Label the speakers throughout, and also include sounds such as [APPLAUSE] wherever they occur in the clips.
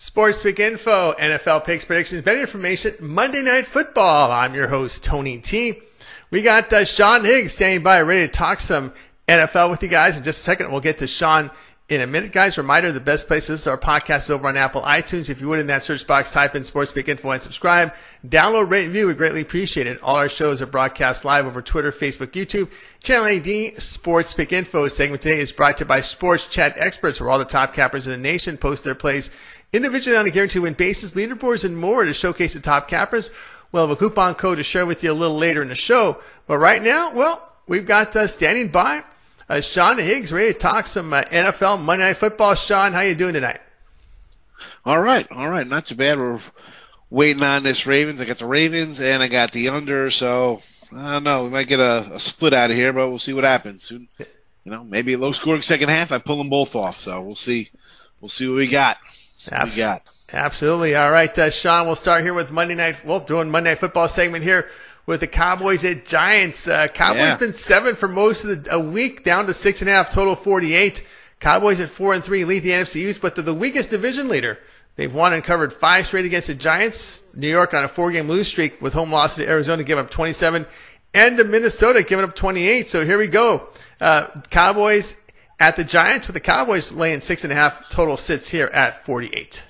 Speaker 1: Sports Pick Info, NFL picks, predictions, betting information, Monday Night Football. I'm your host, Tony T. We got uh, Sean Higgs standing by, ready to talk some NFL with you guys. In just a second, we'll get to Sean in a minute, guys. Reminder: the best places our podcast is over on Apple iTunes. If you would, in that search box, type in Sports Pick Info and subscribe. Download, rate, and view. We greatly appreciate it. All our shows are broadcast live over Twitter, Facebook, YouTube. Channel AD Sports Pick Info segment today is brought to you by Sports Chat Experts, where all the top cappers in the nation post their plays individually on a guaranteed win basis, leaderboards, and more to showcase the top cappers. We'll have a coupon code to share with you a little later in the show. But right now, well, we've got uh, standing by uh, Sean Higgs ready to talk some uh, NFL Monday Night Football. Sean, how you doing tonight?
Speaker 2: All right, all right, not too bad. We're waiting on this Ravens. I got the Ravens and I got the under, so I don't know. We might get a, a split out of here, but we'll see what happens. Soon, you know, maybe a low scoring second half. I pull them both off, so we'll see. We'll see what we got. See what we got.
Speaker 1: Absolutely. All right, uh, Sean. We'll start here with Monday night. Well, doing Monday night football segment here with the Cowboys at Giants. Uh, Cowboys yeah. been seven for most of the a week, down to six and a half, total forty eight. Cowboys at four and three lead the NFC East, but they're the weakest division leader. They've won and covered five straight against the Giants. New York on a four game lose streak with home losses to Arizona, giving up 27, and to Minnesota, giving up 28. So here we go. Uh, Cowboys at the Giants with the Cowboys laying six and a half. Total sits here at 48.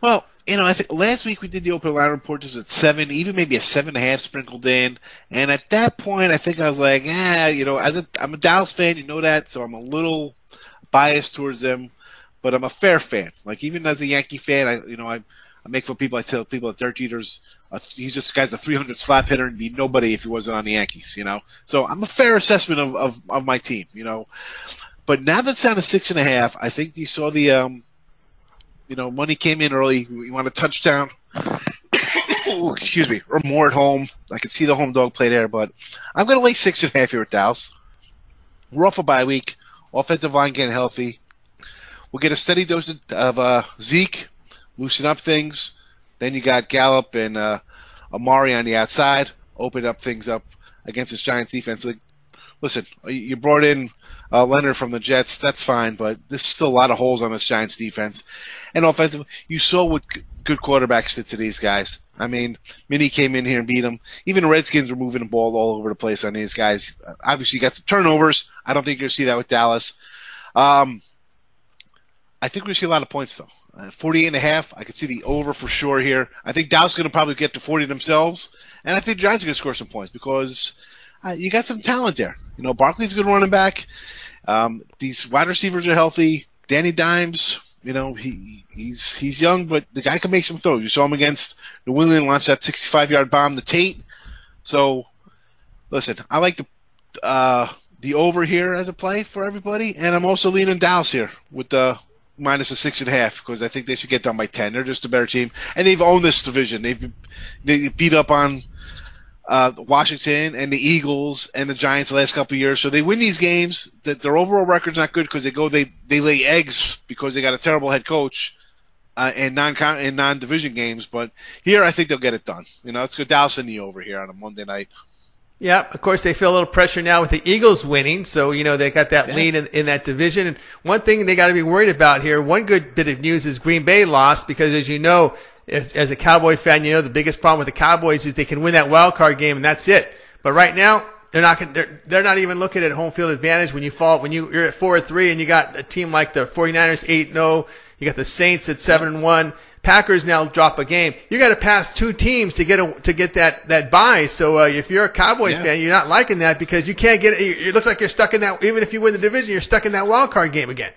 Speaker 2: Well, you know, I think last week we did the open line report just at seven, even maybe a seven and a half sprinkled in. And at that point, I think I was like, eh, you know, as a, I'm a Dallas fan, you know that, so I'm a little biased towards them, but I'm a fair fan. Like even as a Yankee fan, I, you know, I, I make fun of people. I tell people that Derek Jeter's, uh, he's just guy's a 300 slap hitter and be nobody if he wasn't on the Yankees, you know. So I'm a fair assessment of, of, of my team, you know. But now that's down to six and a half, I think you saw the um, you know, money came in early. We want a touchdown. [COUGHS] excuse me, or more at home. I can see the home dog play there, but I'm going to lay six and a half here at Dallas. We're off a bye week. Offensive line getting healthy. We'll get a steady dose of, of uh, Zeke, loosen up things. Then you got Gallup and uh, Amari on the outside, open up things up against this Giants defense. Like, listen, you brought in uh, Leonard from the Jets, that's fine, but there's still a lot of holes on this Giants defense. And offensive, you saw what good quarterbacks did to these guys. I mean, Mini came in here and beat them. Even the Redskins were moving the ball all over the place on these guys. Obviously, you got some turnovers. I don't think you're going to see that with Dallas. Um, I think to see a lot of points, though. Uh, 48 and a half, I can see the over for sure here. I think Dallas is going to probably get to 40 themselves. And I think the Giants are going to score some points because uh, you got some talent there. You know, Barkley's a good running back. Um, these wide receivers are healthy. Danny Dimes, you know, he he's he's young, but the guy can make some throws. You saw him against New England launch that 65 yard bomb to Tate. So, listen, I like the uh, the over here as a play for everybody, and I'm also leaning Dallas here with the minus a six and a half because I think they should get done by ten. They're just a better team, and they've owned this division. They've they beat up on uh, Washington and the Eagles and the Giants the last couple years. So they win these games. That their overall record's not good because they go they they lay eggs because they got a terrible head coach uh, in non in non division games. But here, I think they'll get it done. You know, let's go Dallas the over here on a Monday night.
Speaker 1: Yeah, of course they feel a little pressure now with the Eagles winning, so you know they got that yeah. lead in, in that division. And one thing they got to be worried about here, one good bit of news is Green Bay lost because, as you know, as, as a Cowboy fan, you know the biggest problem with the Cowboys is they can win that wild card game and that's it. But right now, they're not they're, they're not even looking at home field advantage when you fall when you you're at four or three and you got a team like the 49ers 8 0 you got the Saints at 7 and 1 Packers now drop a game you got to pass two teams to get a, to get that that buy so uh, if you're a Cowboys yeah. fan you're not liking that because you can't get it it looks like you're stuck in that even if you win the division you're stuck in that wild card game again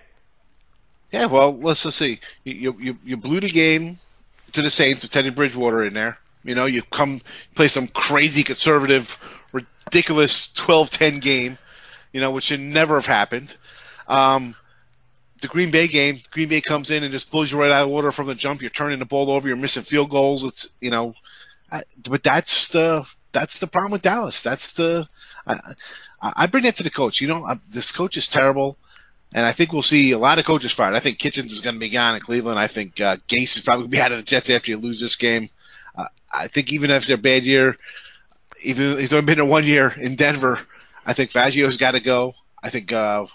Speaker 2: yeah well let's just see you you, you blew the game to the Saints with Teddy Bridgewater in there. You know, you come play some crazy conservative, ridiculous 12-10 game, you know, which should never have happened. Um, the Green Bay game, Green Bay comes in and just blows you right out of water from the jump. You're turning the ball over. You're missing field goals. It's you know, I, but that's the that's the problem with Dallas. That's the I, I bring that to the coach. You know, this coach is terrible, and I think we'll see a lot of coaches fired. I think Kitchens is going to be gone in Cleveland. I think uh, Gase is probably going to be [LAUGHS] out of the Jets after you lose this game. Uh, I think even after a bad year, even he's only been in one year in Denver. I think Fangio's got to go. I think uh,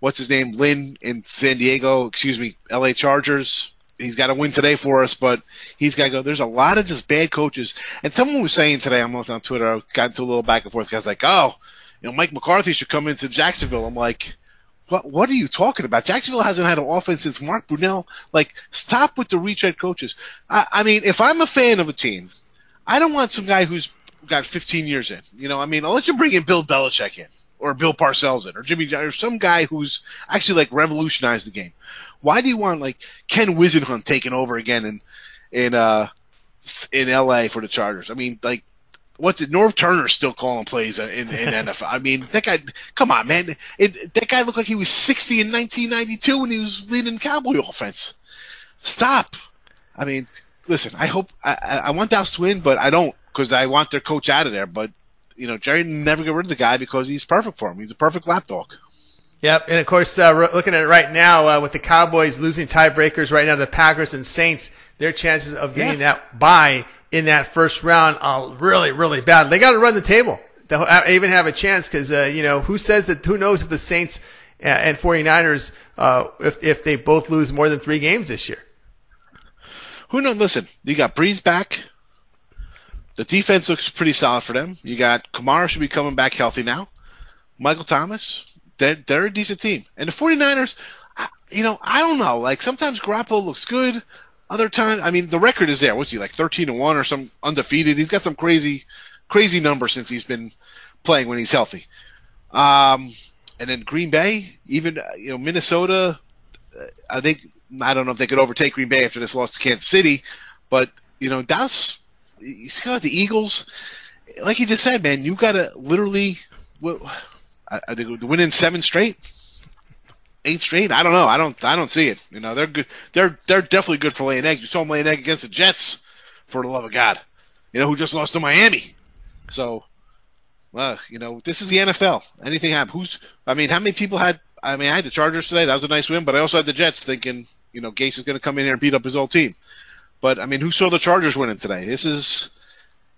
Speaker 2: what's his name, Lynn in San Diego, excuse me, L.A. Chargers. He's got to win today for us, but he's got to go. There's a lot of just bad coaches. And someone was saying today, I'm on Twitter, I got into a little back and forth. Guys like, oh, you know, Mike McCarthy should come into Jacksonville. I'm like, what? What are you talking about? Jacksonville hasn't had an offense since Mark Brunell. Like, stop with the retread coaches. I, I mean, if I'm a fan of a team, I don't want some guy who's got 15 years in. You know, I mean, unless you bring in Bill Belichick in or Bill Parcells it or Jimmy or some guy who's actually like revolutionized the game. Why do you want like Ken Whisenhunt taking over again in in uh in L.A. for the Chargers? I mean, like what's it? Norv Turner still calling plays in, in [LAUGHS] NFL. I mean, that guy. Come on, man. It, that guy looked like he was 60 in 1992 when he was leading Cowboy offense. Stop. I mean, listen. I hope I, I want Dallas to win, but I don't because I want their coach out of there. But you know, Jerry never get rid of the guy because he's perfect for him. He's a perfect lapdog.
Speaker 1: Yep, and of course, uh, looking at it right now, uh, with the Cowboys losing tiebreakers right now, the Packers and Saints, their chances of getting yeah. that bye in that first round are really, really bad. They got to run the table. They'll even have a chance because uh, you know who says that? Who knows if the Saints and 49ers, uh, if if they both lose more than three games this year?
Speaker 2: Who knows? Listen, you got Brees back. The defense looks pretty solid for them. You got Kamara should be coming back healthy now. Michael Thomas, they're, they're a decent team. And the 49ers, you know, I don't know. Like sometimes Garoppolo looks good. Other times, I mean, the record is there. What's he like, 13 to 1 or some undefeated? He's got some crazy, crazy numbers since he's been playing when he's healthy. Um, and then Green Bay, even, you know, Minnesota, uh, I think, I don't know if they could overtake Green Bay after this loss to Kansas City, but, you know, Dallas you see how the Eagles, like you just said, man, you got to literally. What, are they winning seven straight? Eight straight? I don't know. I don't. I don't see it. You know, they're good. They're they're definitely good for laying eggs. You saw them laying egg against the Jets, for the love of God. You know who just lost to Miami. So, well, you know, this is the NFL. Anything happens. Who's? I mean, how many people had? I mean, I had the Chargers today. That was a nice win, but I also had the Jets thinking, you know, Gase is going to come in here and beat up his old team. But I mean, who saw the Chargers winning today? This is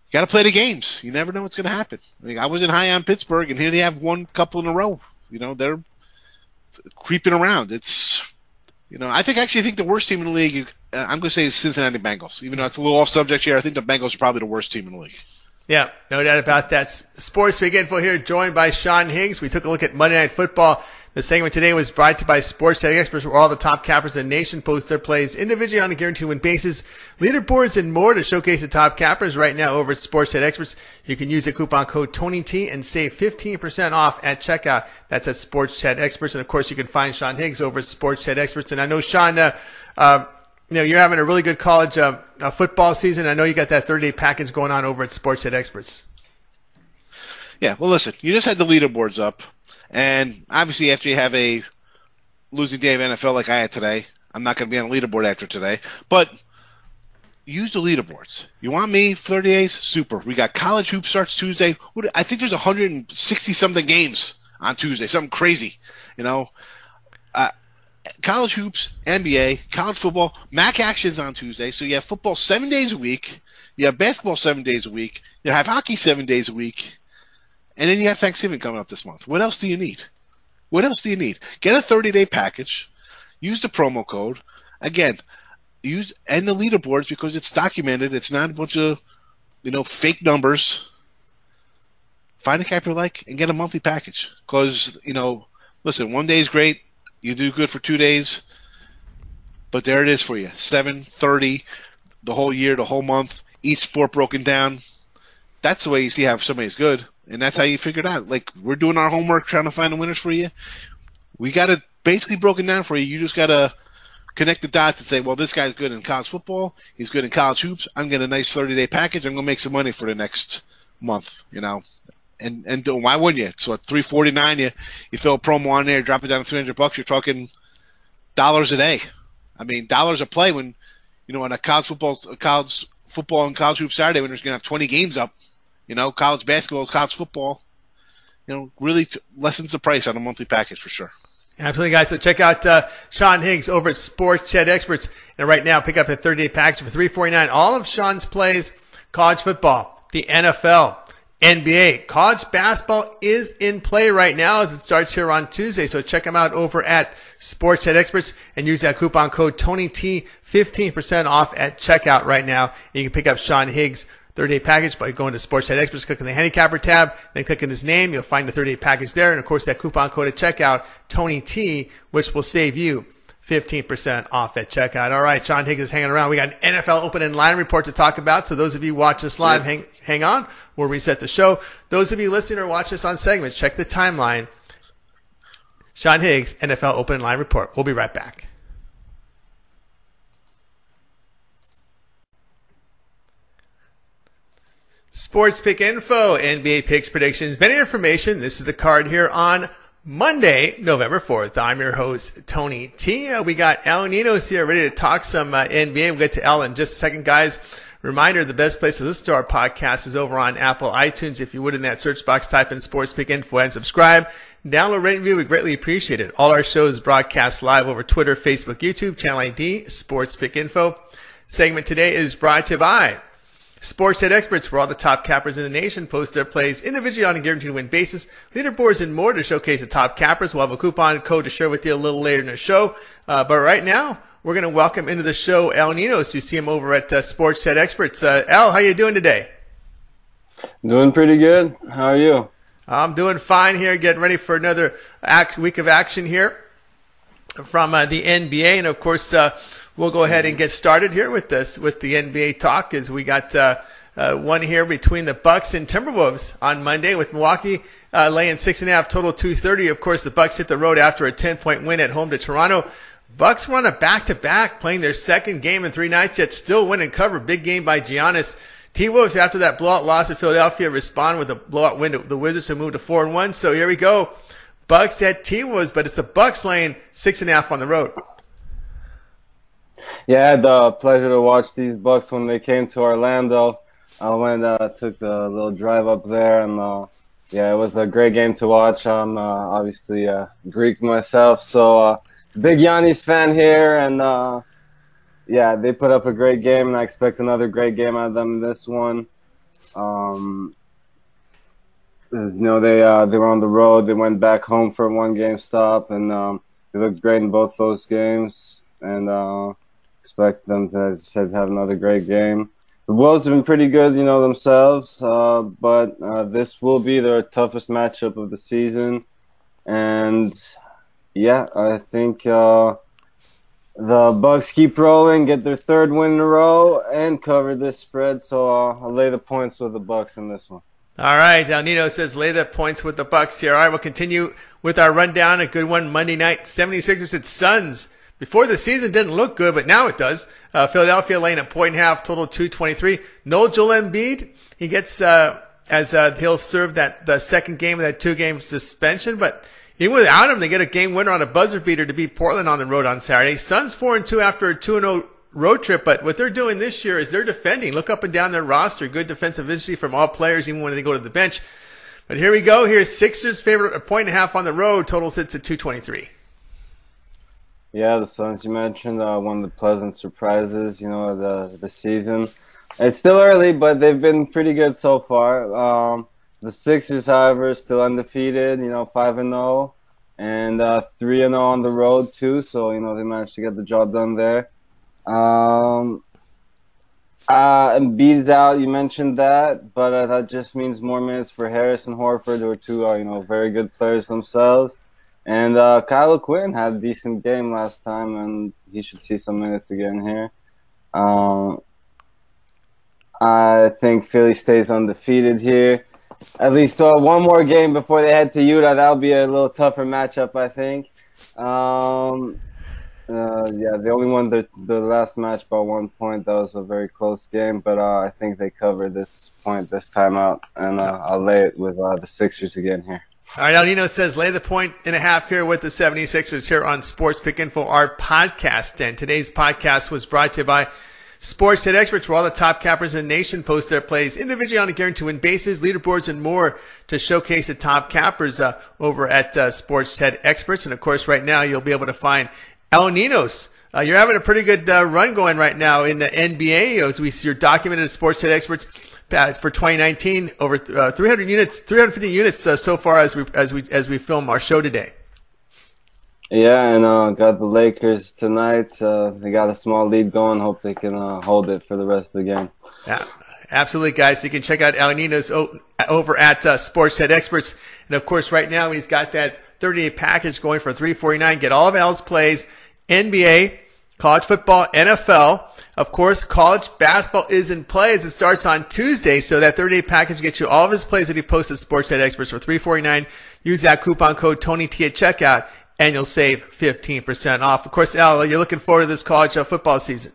Speaker 2: you got to play the games. You never know what's going to happen. I mean, I was in high on Pittsburgh, and here they have one couple in a row. You know, they're creeping around. It's you know, I think actually I think the worst team in the league. Uh, I'm going to say is Cincinnati Bengals. Even though it's a little off subject here, I think the Bengals are probably the worst team in the league.
Speaker 1: Yeah, no doubt about that. Sports Pick Info here, joined by Sean Higgs. We took a look at Monday Night Football. The segment today was brought to you by Sports Tech Experts, where all the top cappers in the nation post their plays individually on a guaranteed win basis. Leaderboards and more to showcase the top cappers right now over at Sports Tech Experts. You can use the coupon code TonyT and save 15% off at checkout. That's at Sports Chat Experts. And of course, you can find Sean Higgs over at Sports Chat Experts. And I know, Sean, uh, uh, you know, you're having a really good college uh, uh football season. I know you got that 30 day package going on over at Sports Experts.
Speaker 2: Yeah, well, listen, you just had the leaderboards up. And obviously, after you have a losing day of NFL like I had today, I'm not going to be on a leaderboard after today. But use the leaderboards. You want me 30 days? Super. We got college hoop starts Tuesday. I think there's 160 something games on Tuesday. Something crazy. You know, uh, college hoops, NBA, college football, MAC actions on Tuesday. So you have football seven days a week. You have basketball seven days a week. You have hockey seven days a week. And then you have Thanksgiving coming up this month. What else do you need? What else do you need? Get a 30 day package. Use the promo code. Again, use and the leaderboards because it's documented. It's not a bunch of you know fake numbers. Find a cap you like and get a monthly package. Because you know, listen, one day is great. You do good for two days, but there it is for you. Seven thirty, the whole year, the whole month. Each sport broken down. That's the way you see how somebody's good and that's how you figured out. Like we're doing our homework, trying to find the winners for you. We got it basically broken down for you. You just gotta connect the dots and say, well, this guy's good in college football. He's good in college hoops. I'm getting a nice 30 day package. I'm gonna make some money for the next month. You know, and and why wouldn't you? So at 349, you you throw a promo on there, drop it down to 300 bucks. You're talking dollars a day. I mean, dollars a play when you know on a college football, college football and college hoop Saturday when there's to have 20 games up. You know, college basketball, college football. You know, really t- lessens the price on a monthly package for sure.
Speaker 1: Absolutely, guys. So check out uh, Sean Higgs over at Sports Chat Experts, and right now pick up a 30 day package for 349 All of Sean's plays: college football, the NFL, NBA, college basketball is in play right now as it starts here on Tuesday. So check them out over at Sports Chat Experts and use that coupon code TonyT 15% off at checkout right now. And you can pick up Sean Higgs 30 day package by going to Sports Chat Experts, clicking the handicapper tab, then clicking his name. You'll find the 30 day package there. And of course, that coupon code at checkout, Tony T, which will save you 15% off at checkout. All right, Sean Higgs is hanging around. We got an NFL open and line report to talk about. So those of you watch us live, hang, hang on. We'll reset the show. Those of you listening or watch us on segments, check the timeline. Sean Higgs, NFL open and line report. We'll be right back. Sports pick info, NBA picks predictions, many information. This is the card here on Monday, November 4th. I'm your host, Tony T. Uh, we got Al Ninos here ready to talk some uh, NBA. We'll get to Al in just a second, guys. Reminder, the best place to listen to our podcast is over on Apple iTunes. If you would, in that search box, type in Sports Pick Info and subscribe. Download, rate, and review. We greatly appreciate it. All our shows broadcast live over Twitter, Facebook, YouTube, channel ID, Sports Pick Info. Segment today is brought to you by Sports Chat Experts, where all the top cappers in the nation post their plays individually on a guaranteed win basis, leaderboards and more to showcase the top cappers. We'll have a coupon code to share with you a little later in the show. Uh, but right now, we're going to welcome into the show El Ninos. You see him over at uh, Experts. Uh, Al, how are you doing today?
Speaker 3: Doing pretty good. How are you?
Speaker 1: I'm doing fine here, getting ready for another act, week of action here from uh, the NBA, and of course uh, we'll go ahead and get started here with this with the NBA talk as we got uh, uh, one here between the Bucks and Timberwolves on Monday with Milwaukee uh, laying six and a half total 230. Of course, the Bucks hit the road after a 10 point win at home to Toronto. Bucks were on a back to back playing their second game in three nights yet still win and cover. Big game by Giannis. T Wolves after that blowout loss at Philadelphia respond with a blowout win to the Wizards who moved to four and one. So here we go. Bucks at T Wolves, but it's the Bucks laying six and a half on the road.
Speaker 3: Yeah, I had the pleasure to watch these Bucks when they came to Orlando. I went, uh, took the little drive up there, and uh, yeah, it was a great game to watch. I'm uh, obviously uh, Greek myself, so uh, big Giannis fan here, and uh, yeah, they put up a great game, and I expect another great game out of them this one. Um, you know, they uh, they were on the road. They went back home for one game stop, and um, they looked great in both those games. And uh, expect them to, as I said, have another great game. The Wolves have been pretty good, you know, themselves, uh, but uh, this will be their toughest matchup of the season. And yeah, I think uh, the Bucks keep rolling, get their third win in a row, and cover this spread. So uh, I'll lay the points with the Bucks in this one.
Speaker 1: All right, Al Nino says lay the points with the Bucks here. All right, we'll continue with our rundown. A good one Monday night, 76ers at Suns. Before the season didn't look good, but now it does. Uh, Philadelphia laying a point and a half, total 223. No Joel Embiid. He gets, uh, as, uh, he'll serve that, the second game of that two game suspension, but even without him, they get a game winner on a buzzer beater to beat Portland on the road on Saturday. Suns 4 and 2 after a 2 and 0 road trip, but what they're doing this year is they're defending. Look up and down their roster. Good defensive efficiency from all players, even when they go to the bench. But here we go. Here's Sixers favorite, a point and a half on the road. Total sits at 223.
Speaker 3: Yeah, the Suns you mentioned, uh, one of the pleasant surprises, you know, the the season. It's still early, but they've been pretty good so far. Um, the Sixers, however, still undefeated, you know, five and zero, and uh, three and zero on the road too. So you know they managed to get the job done there. Um, uh, out. You mentioned that, but uh, that just means more minutes for Harris and Horford, who are two, uh, you know, very good players themselves. And uh, Kyle Quinn had a decent game last time, and he should see some minutes again here. Um, I think Philly stays undefeated here. At least uh, one more game before they head to Utah. That'll be a little tougher matchup, I think. Um, uh, yeah, the only one the the last match by one point. That was a very close game, but uh, I think they covered this point this time out, and uh, I'll lay it with uh, the Sixers again here.
Speaker 1: All right, El Nino says lay the point and a half here with the 76ers here on Sports Pick Info, our podcast. And today's podcast was brought to you by Sports Head Experts, where all the top cappers in the nation post their plays individually on a guarantee to win bases, leaderboards, and more to showcase the top cappers uh, over at uh, Sports Head Experts. And of course, right now you'll be able to find El Ninos. Uh, you're having a pretty good uh, run going right now in the NBA as we see your documented Sports Head Experts uh, for 2019 over uh, 300 units, 350 units uh, so far as we as we as we film our show today.
Speaker 3: Yeah, and uh, got the Lakers tonight. Uh, they got a small lead going. Hope they can uh, hold it for the rest of the game.
Speaker 1: Yeah, absolutely, guys. You can check out El Nino's over at uh, Sports Head Experts, and of course, right now he's got that 38 package going for 349. Get all of Al's plays, NBA, college football, NFL. Of course, college basketball is in play as it starts on Tuesday. So that 30 day package gets you all of his plays that he posts at Sports Head Experts for 349. Use that coupon code TonyT at checkout and you'll save 15% off. Of course, Al, you're looking forward to this college uh, football season.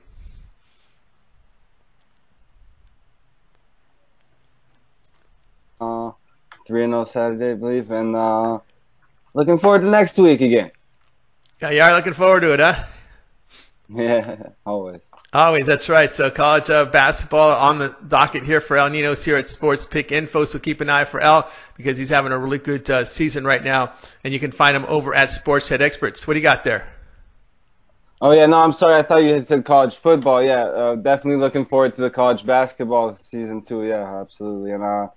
Speaker 3: Uh, 3 0 Saturday, I believe, and uh, looking forward to next week again.
Speaker 1: Yeah, you are looking forward to it, huh? [LAUGHS]
Speaker 3: Yeah, always.
Speaker 1: Always, that's right. So college uh, basketball on the docket here for El Ninos here at Sports Pick Info. So keep an eye for El because he's having a really good uh, season right now, and you can find him over at Sports Head Experts. What do you got there?
Speaker 3: Oh yeah, no, I'm sorry. I thought you had said college football. Yeah, uh, definitely looking forward to the college basketball season too. Yeah, absolutely. And uh,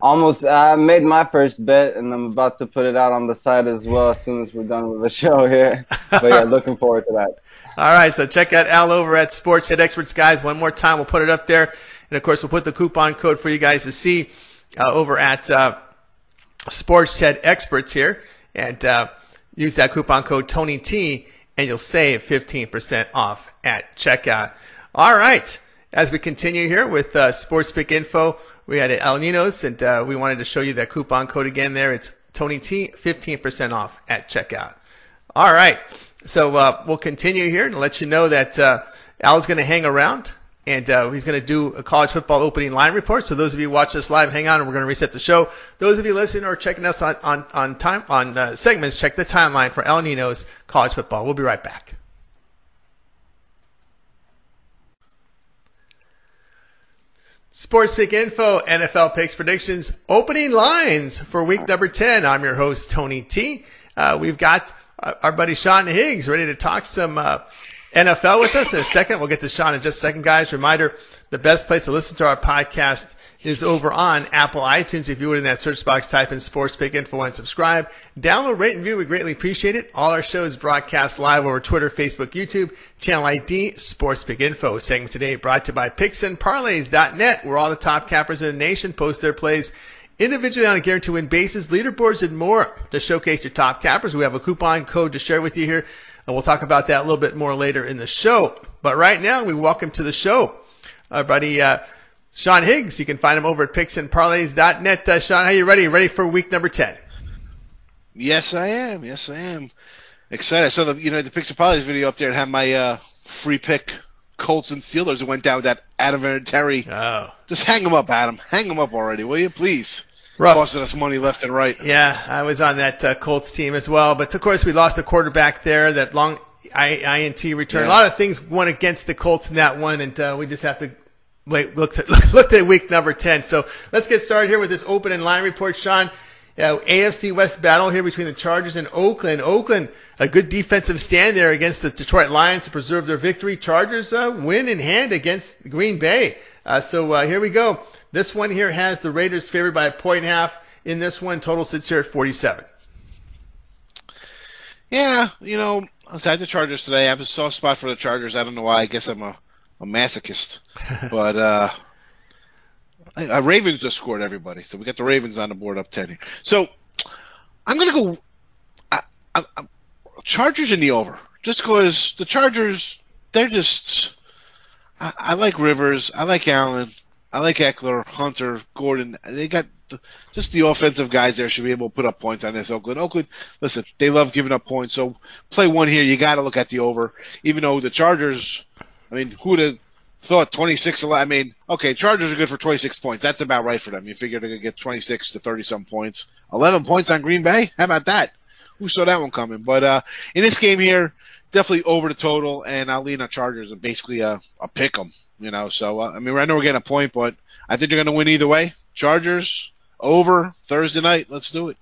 Speaker 3: almost I made my first bet, and I'm about to put it out on the site as well as soon as we're done with the [LAUGHS] show here. But yeah, looking forward to that.
Speaker 1: All right, so check out Al over at Sports Head Experts, guys. One more time, we'll put it up there, and of course, we'll put the coupon code for you guys to see uh, over at uh, Sports Head Experts here, and uh, use that coupon code Tony T, and you'll save 15% off at checkout. All right, as we continue here with uh, Sports Pick Info, we had El Ninos, and uh, we wanted to show you that coupon code again. There, it's Tony T, 15% off at checkout. All right. So uh, we'll continue here and let you know that uh, Al's going to hang around and uh, he's going to do a college football opening line report. So those of you watch us live, hang on, and we're going to reset the show. Those of you listening or checking us on on on time on uh, segments, check the timeline for El Nino's college football. We'll be right back. Sports Pick Info, NFL picks predictions, opening lines for week number 10. I'm your host, Tony T. Uh, we've got our buddy Sean Higgs ready to talk some uh, NFL with us in a second. We'll get to Sean in just a second, guys. Reminder, the best place to listen to our podcast is over on Apple iTunes. If you would in that search box, type in Sports Pick Info and subscribe. Download, rate, and view. We greatly appreciate it. All our shows broadcast live over Twitter, Facebook, YouTube, channel ID, Sports Pick Info. Segment today brought to you by PicksandParlays.net, where all the top cappers in the nation post their plays individually on a guarantee win basis, leaderboards, and more to showcase your top cappers. We have a coupon code to share with you here, and we'll talk about that a little bit more later in the show. But right now, we welcome to the show our buddy uh, Sean Higgs. You can find him over at picksandparlays.net. Uh, Sean, how you ready? Ready for week number 10?
Speaker 2: Yes, I am. Yes, I am. Excited. I saw the you know the Picks and Parlays video up there and had my uh, free pick Colts and Steelers that went down with that Adam Vinatieri.
Speaker 1: Oh.
Speaker 2: Just hang him up, Adam. Hang him up already, will you, please?
Speaker 1: Rough.
Speaker 2: Costing us money left and right.
Speaker 1: Yeah, I was on that uh, Colts team as well. But of course, we lost a quarterback there. That long I, INT return.
Speaker 2: Yeah.
Speaker 1: A lot of things went against the Colts in that one, and uh, we just have to wait. Look to, [LAUGHS] looked at week number ten. So let's get started here with this open and line report, Sean. Uh, AFC West battle here between the Chargers and Oakland. Oakland, a good defensive stand there against the Detroit Lions to preserve their victory. Chargers uh, win in hand against Green Bay. Uh, so uh, here we go. This one here has the Raiders favored by a point and a half. In this one, total sits here at 47.
Speaker 2: Yeah, you know, I was at the Chargers today. I have a soft spot for the Chargers. I don't know why. I guess I'm a, a masochist. [LAUGHS] but uh, uh, Ravens just scored everybody. So we got the Ravens on the board up 10 here. So I'm going to go I, I, I, Chargers in the over. Just because the Chargers, they're just. I, I like Rivers. I like Allen. I like Ekeler, Hunter, Gordon. They got the, just the offensive guys there should be able to put up points on this Oakland. Oakland, listen, they love giving up points. So play one here. You got to look at the over. Even though the Chargers, I mean, who would have thought 26. I mean, okay, Chargers are good for 26 points. That's about right for them. You figure they're to get 26 to 30 some points. 11 points on Green Bay. How about that? Who saw that one coming? But uh, in this game here, definitely over the total, and I'll lean on Chargers and basically a, a pick them. You know, so uh, I mean, I know we're getting a point, but I think they're going to win either way. Chargers over Thursday night. Let's do it.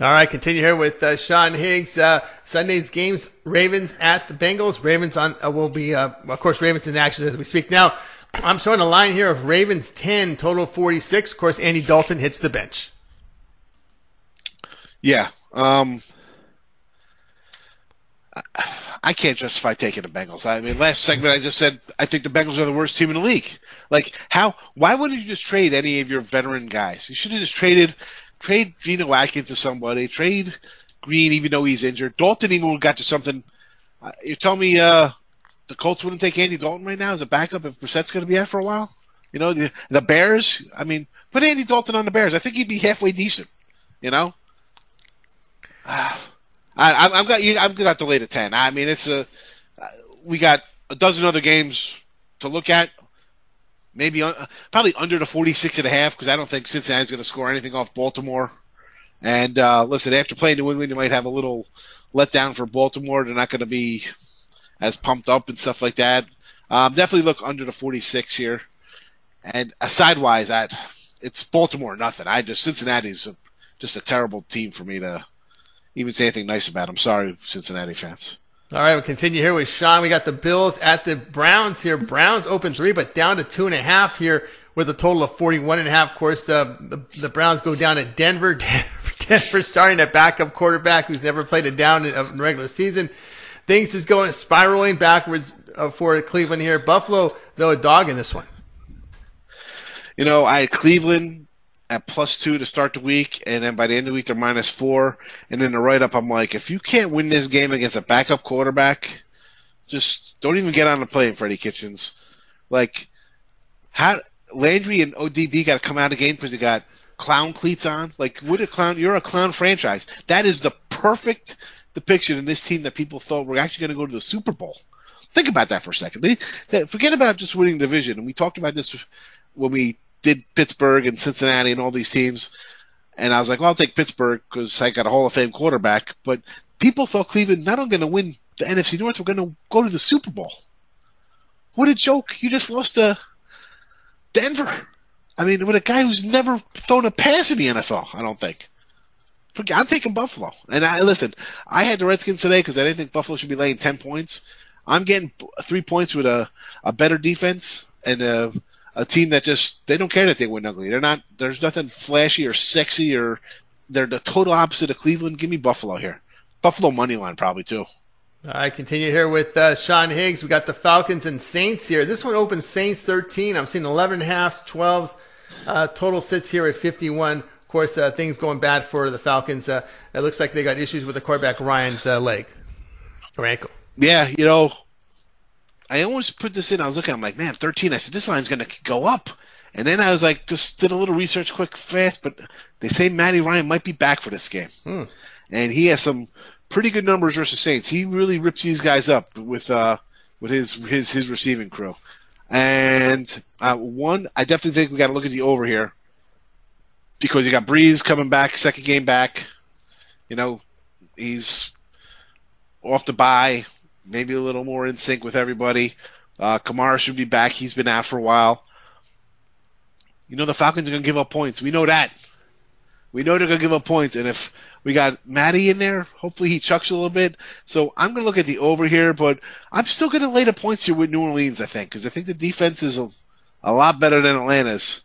Speaker 1: All right, continue here with uh, Sean Higgs. Uh, Sunday's games: Ravens at the Bengals. Ravens on uh, will be, uh, of course, Ravens in action as we speak now. I'm showing a line here of Ravens 10, total 46. Of course, Andy Dalton hits the bench.
Speaker 2: Yeah. Um, I can't justify taking the Bengals. I mean, last segment I just said I think the Bengals are the worst team in the league. Like, how? Why wouldn't you just trade any of your veteran guys? You should have just traded trade Geno Atkins to somebody, trade Green even though he's injured. Dalton even got to something. Uh, you tell me uh, the Colts wouldn't take Andy Dalton right now as a backup if Brissett's going to be out for a while. You know the, the Bears. I mean, put Andy Dalton on the Bears. I think he'd be halfway decent. You know. Uh, I, I've got you. I've to delayed at ten. I mean, it's a. We got a dozen other games to look at maybe uh, probably under the 46 and a half because I don't think Cincinnati's going to score anything off Baltimore. And uh, listen, after playing New England, you might have a little letdown for Baltimore. They're not going to be as pumped up and stuff like that. Um, definitely look under the 46 here. And uh, sidewise, at it's Baltimore nothing. I just Cincinnati's a, just a terrible team for me to even say anything nice about. I'm sorry, Cincinnati fans.
Speaker 1: All right, we continue here with Sean. We got the Bills at the Browns here. Browns open three, but down to two and a half here with a total of 41 and a half. Of course, uh, the, the Browns go down to Denver. [LAUGHS] Denver starting a backup quarterback who's never played a down in a regular season. Things just going spiraling backwards uh, for Cleveland here. Buffalo, though, a dog in this one.
Speaker 2: You know, I had Cleveland at plus two to start the week, and then by the end of the week they're minus four. And then the write up, I'm like, if you can't win this game against a backup quarterback, just don't even get on the plane, Freddie Kitchens. Like, how Landry and ODB got to come out of the game because they got clown cleats on. Like, what a clown! You're a clown franchise. That is the perfect depiction in this team that people thought were actually going to go to the Super Bowl. Think about that for a second. Forget about just winning division. And we talked about this when we did Pittsburgh and Cincinnati and all these teams. And I was like, well, I'll take Pittsburgh because I got a Hall of Fame quarterback. But people thought Cleveland not only going to win the NFC North, we're going to go to the Super Bowl. What a joke. You just lost to Denver. I mean, with a guy who's never thrown a pass in the NFL, I don't think. I'm taking Buffalo. And I listen, I had the Redskins today because I didn't think Buffalo should be laying 10 points. I'm getting three points with a, a better defense and a a team that just they don't care that they win ugly. They're not. There's nothing flashy or sexy or they're the total opposite of Cleveland. Give me Buffalo here. Buffalo money line probably too.
Speaker 1: All right, continue here with uh, Sean Higgs. We got the Falcons and Saints here. This one opens Saints 13. I'm seeing 11 halves, 12s. Uh, total sits here at 51. Of course, uh, things going bad for the Falcons. Uh, it looks like they got issues with the quarterback Ryan's uh, leg or ankle.
Speaker 2: Yeah, you know, I always put this in. I was looking. I'm like, man, 13. I said this line's going to go up. And then I was like, just did a little research, quick, fast. But they say Matty Ryan might be back for this game, hmm. and he has some pretty good numbers versus Saints. He really rips these guys up with uh with his his his receiving crew. And uh, one, I definitely think we got to look at the over here because you got Brees coming back, second game back. You know, he's off the bye maybe a little more in sync with everybody. Uh, Kamara should be back. He's been out for a while. You know the Falcons are going to give up points. We know that. We know they're going to give up points, and if we got Matty in there, hopefully he chucks a little bit. So I'm going to look at the over here, but I'm still going to lay the points here with New Orleans. I think because I think the defense is a, a lot better than Atlanta's.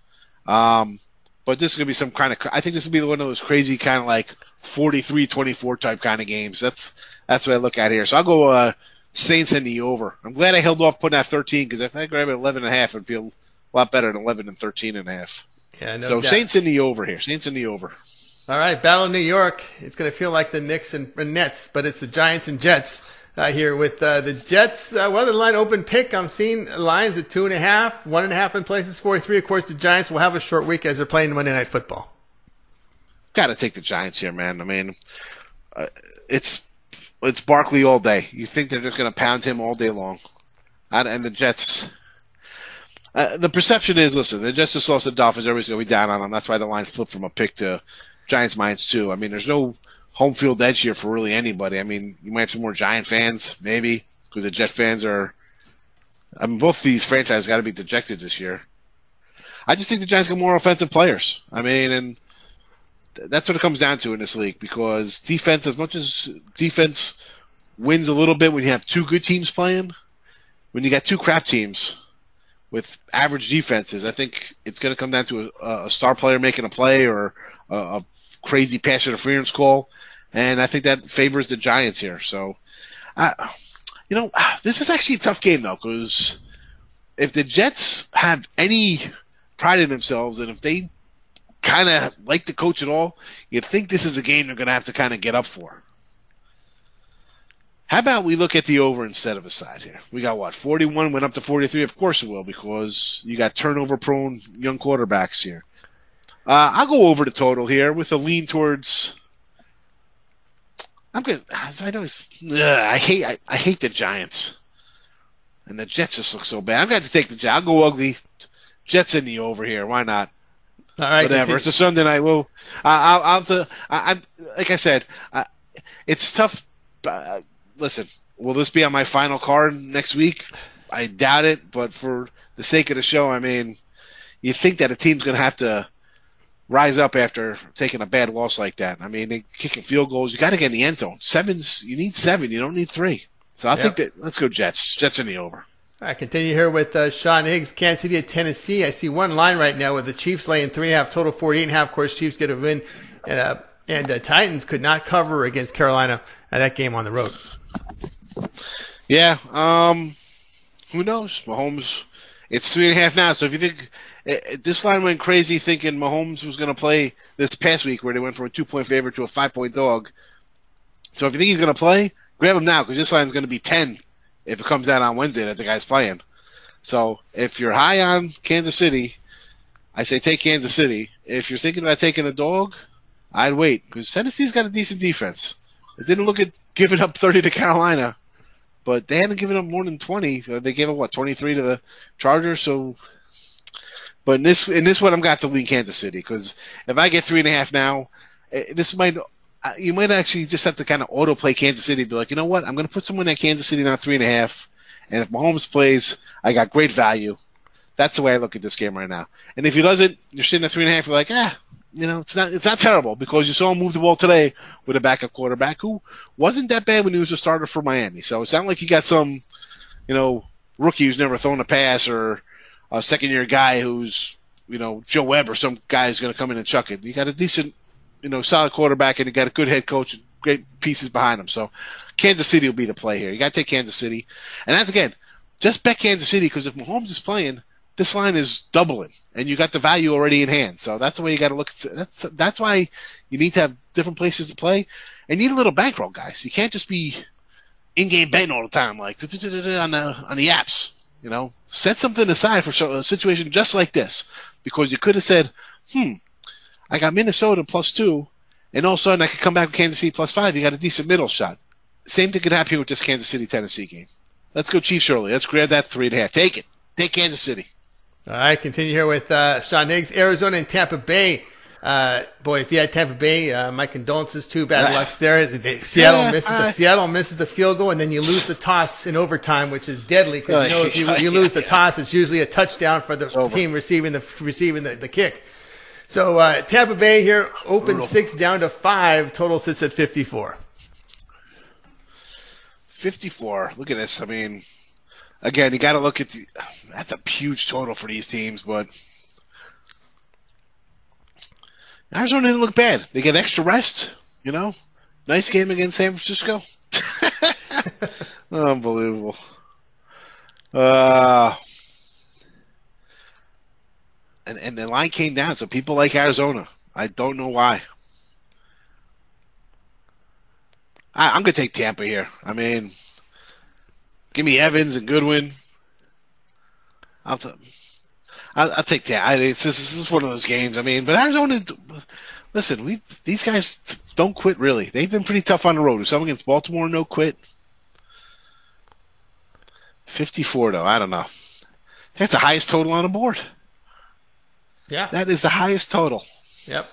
Speaker 2: Um, but this is going to be some kind of. I think this will be one of those crazy kind of like 43-24 type kind of games. That's that's what I look at here. So I'll go. Uh, Saints in the over. I'm glad I held off putting out 13 because if I grab it 11 and a half, I'd feel a lot better than 11 and 13 and a half. Yeah, no so doubt. Saints in the over here. Saints in the over.
Speaker 1: All right, Battle of New York. It's going to feel like the Knicks and, Nets, but it's the Giants and Jets uh, here with uh, the Jets. Uh, well, the line open pick. I'm seeing lines at two and a half, one and a half in places 43. Of course, the Giants will have a short week as they're playing Monday Night Football.
Speaker 2: Got to take the Giants here, man. I mean, uh, it's it's Barkley all day. You think they're just going to pound him all day long, and, and the Jets. uh, the perception is, listen, the Jets just lost the Dolphins. Everybody's going to be down on them. That's why the line flipped from a pick to Giants minus two. I mean, there's no home field edge here for really anybody. I mean, you might have some more Giant fans, maybe, because the Jet fans are. I mean, both these franchises got to be dejected this year. I just think the Giants got more offensive players. I mean, and that's what it comes down to in this league because defense, as much as defense wins a little bit when you have two good teams playing, when you got two crap teams with average defenses, I think it's going to come down to a, a star player making a play or a, a crazy pass interference call, and I think that favors the Giants here. So, you know, this is actually a tough game though because if the Jets have any pride in themselves and if they kind of like the coach at all, you'd think this is a game they're going to have to kind of get up for. How about we look at the over instead of a side here? We got what? 41 went up to 43. Of course it will because you got turnover prone young quarterbacks here. Uh, I'll go over the total here with a lean towards. I'm good. I know. Ugh, I hate. I, I, hate the Giants, and the Jets just look so bad. I'm going to take the Jets. I'll go ugly. Jets in the over here. Why not?
Speaker 1: All right.
Speaker 2: Whatever. Continue. It's a Sunday night. Well, I'll. I'll. I'll I, am like I said. I, it's tough. Uh, listen. Will this be on my final card next week? I doubt it. But for the sake of the show, I mean, you think that a team's going to have to rise up after taking a bad loss like that. I mean, they kicking field goals. You got to get in the end zone. Sevens, you need seven. You don't need three. So I think that let's go Jets. Jets in the over.
Speaker 1: I continue here with uh, Sean Higgs, Kansas City at Tennessee. I see one line right now with the Chiefs laying three and a half, total 48 and a half. Of course, Chiefs get a win. And, uh, and uh, Titans could not cover against Carolina at that game on the road.
Speaker 2: Yeah. Um, who knows? Mahomes, it's three and a half now. So if you think this line went crazy thinking Mahomes was going to play this past week where they went from a two point favorite to a five point dog. So if you think he's going to play, grab him now because this line is going to be 10 if it comes out on Wednesday that the guy's playing. So if you're high on Kansas City, I say take Kansas City. If you're thinking about taking a dog, I'd wait because Tennessee's got a decent defense. It didn't look at giving up 30 to Carolina, but they hadn't given up more than 20. They gave up what 23 to the Chargers. So but in this in this one, I'm got to lean Kansas City because if I get three and a half now, eh, this might you might actually just have to kind of auto play Kansas City. Be like, you know what? I'm going to put someone at Kansas City now three and a half, and if Mahomes plays, I got great value. That's the way I look at this game right now. And if he doesn't, you're sitting at three and a half. You're like, ah, you know, it's not it's not terrible because you saw him move the ball today with a backup quarterback who wasn't that bad when he was a starter for Miami. So it's not like he got some, you know, rookie who's never thrown a pass or a second year guy who's you know Joe Webb or some guy is going to come in and chuck it. You got a decent, you know, solid quarterback and you got a good head coach and great pieces behind him. So Kansas City will be the play here. You got to take Kansas City, and that's again just bet Kansas City because if Mahomes is playing, this line is doubling, and you got the value already in hand. So that's the way you got to look. At, that's that's why you need to have different places to play, and need a little bankroll, guys. You can't just be in-game betting all the time, like [LAUGHS] on the on the apps. You know, set something aside for a situation just like this, because you could have said, "Hmm, I got Minnesota plus two, and all of a sudden I could come back with Kansas City plus five. You got a decent middle shot. Same thing could happen with this Kansas City Tennessee game. Let's go Chiefs early. Let's grab that three and a half. Take it. Take Kansas City.
Speaker 1: All right, continue here with uh, Sean Higgs, Arizona and Tampa Bay. Uh, boy, if you had Tampa Bay, uh, my condolences too. Bad [LAUGHS] luck there. Seattle misses the Seattle misses the field goal, and then you lose the toss in overtime, which is deadly because you know if [LAUGHS] you, you lose the toss, it's usually a touchdown for the team receiving the receiving the, the kick. So uh, Tampa Bay here open six down to five. Total sits at fifty four.
Speaker 2: Fifty four. Look at this. I mean, again, you got to look at the. That's a huge total for these teams, but Arizona didn't look bad. They get extra rest, you know. Nice game against San Francisco. [LAUGHS] [LAUGHS] Unbelievable. Uh, and and the line came down, so people like Arizona. I don't know why. I, I'm gonna take Tampa here. I mean, give me Evans and Godwin. I'll. T- I'll, I'll take that. I, it's, this is one of those games. I mean, but Arizona, listen, we these guys don't quit really. They've been pretty tough on the road. Some against Baltimore, no quit. Fifty-four though. I don't know. That's the highest total on the board.
Speaker 1: Yeah.
Speaker 2: That is the highest total.
Speaker 1: Yep.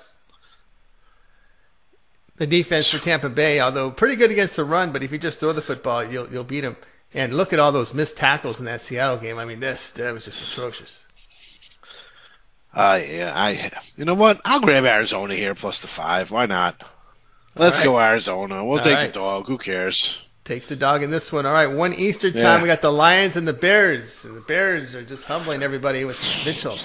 Speaker 1: The defense for Tampa Bay, although pretty good against the run, but if you just throw the football, you'll you'll beat them. And look at all those missed tackles in that Seattle game. I mean, this that was just atrocious.
Speaker 2: Uh, yeah, I. You know what? I'll grab Arizona here plus the five. Why not? Let's
Speaker 1: right.
Speaker 2: go Arizona. We'll
Speaker 1: All
Speaker 2: take
Speaker 1: right.
Speaker 2: the dog. Who cares?
Speaker 1: Takes the dog in this one. All right, one Eastern time.
Speaker 2: Yeah.
Speaker 1: We got the Lions and the Bears. And the Bears are just humbling everybody with Mitchell.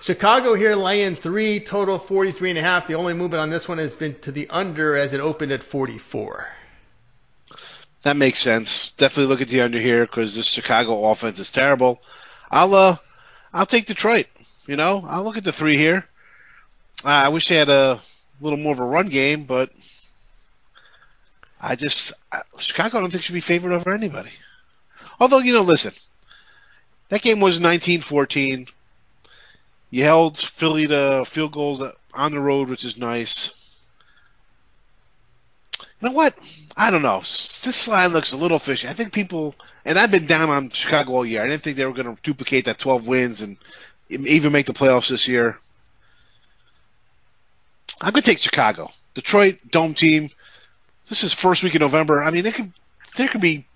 Speaker 1: Chicago here laying three, total 43 and a half. The only movement on this one has been to the under as it opened at 44.
Speaker 2: That makes sense. Definitely look at the under here because this Chicago offense is terrible. I'll uh, I'll take Detroit. You know, I'll look at the three here. Uh, I wish they had a little more of a run game, but I just I, Chicago. I don't think should be favored over anybody. Although you know, listen, that game was 19-14. You held Philly to field goals on the road, which is nice. You know what? I don't know. This line looks a little fishy. I think people, and I've been down on Chicago all year. I didn't think they were going to duplicate that 12 wins and even make the playoffs this year. I'm going to take Chicago. Detroit dome team. This is first week in November. I mean, there could there could be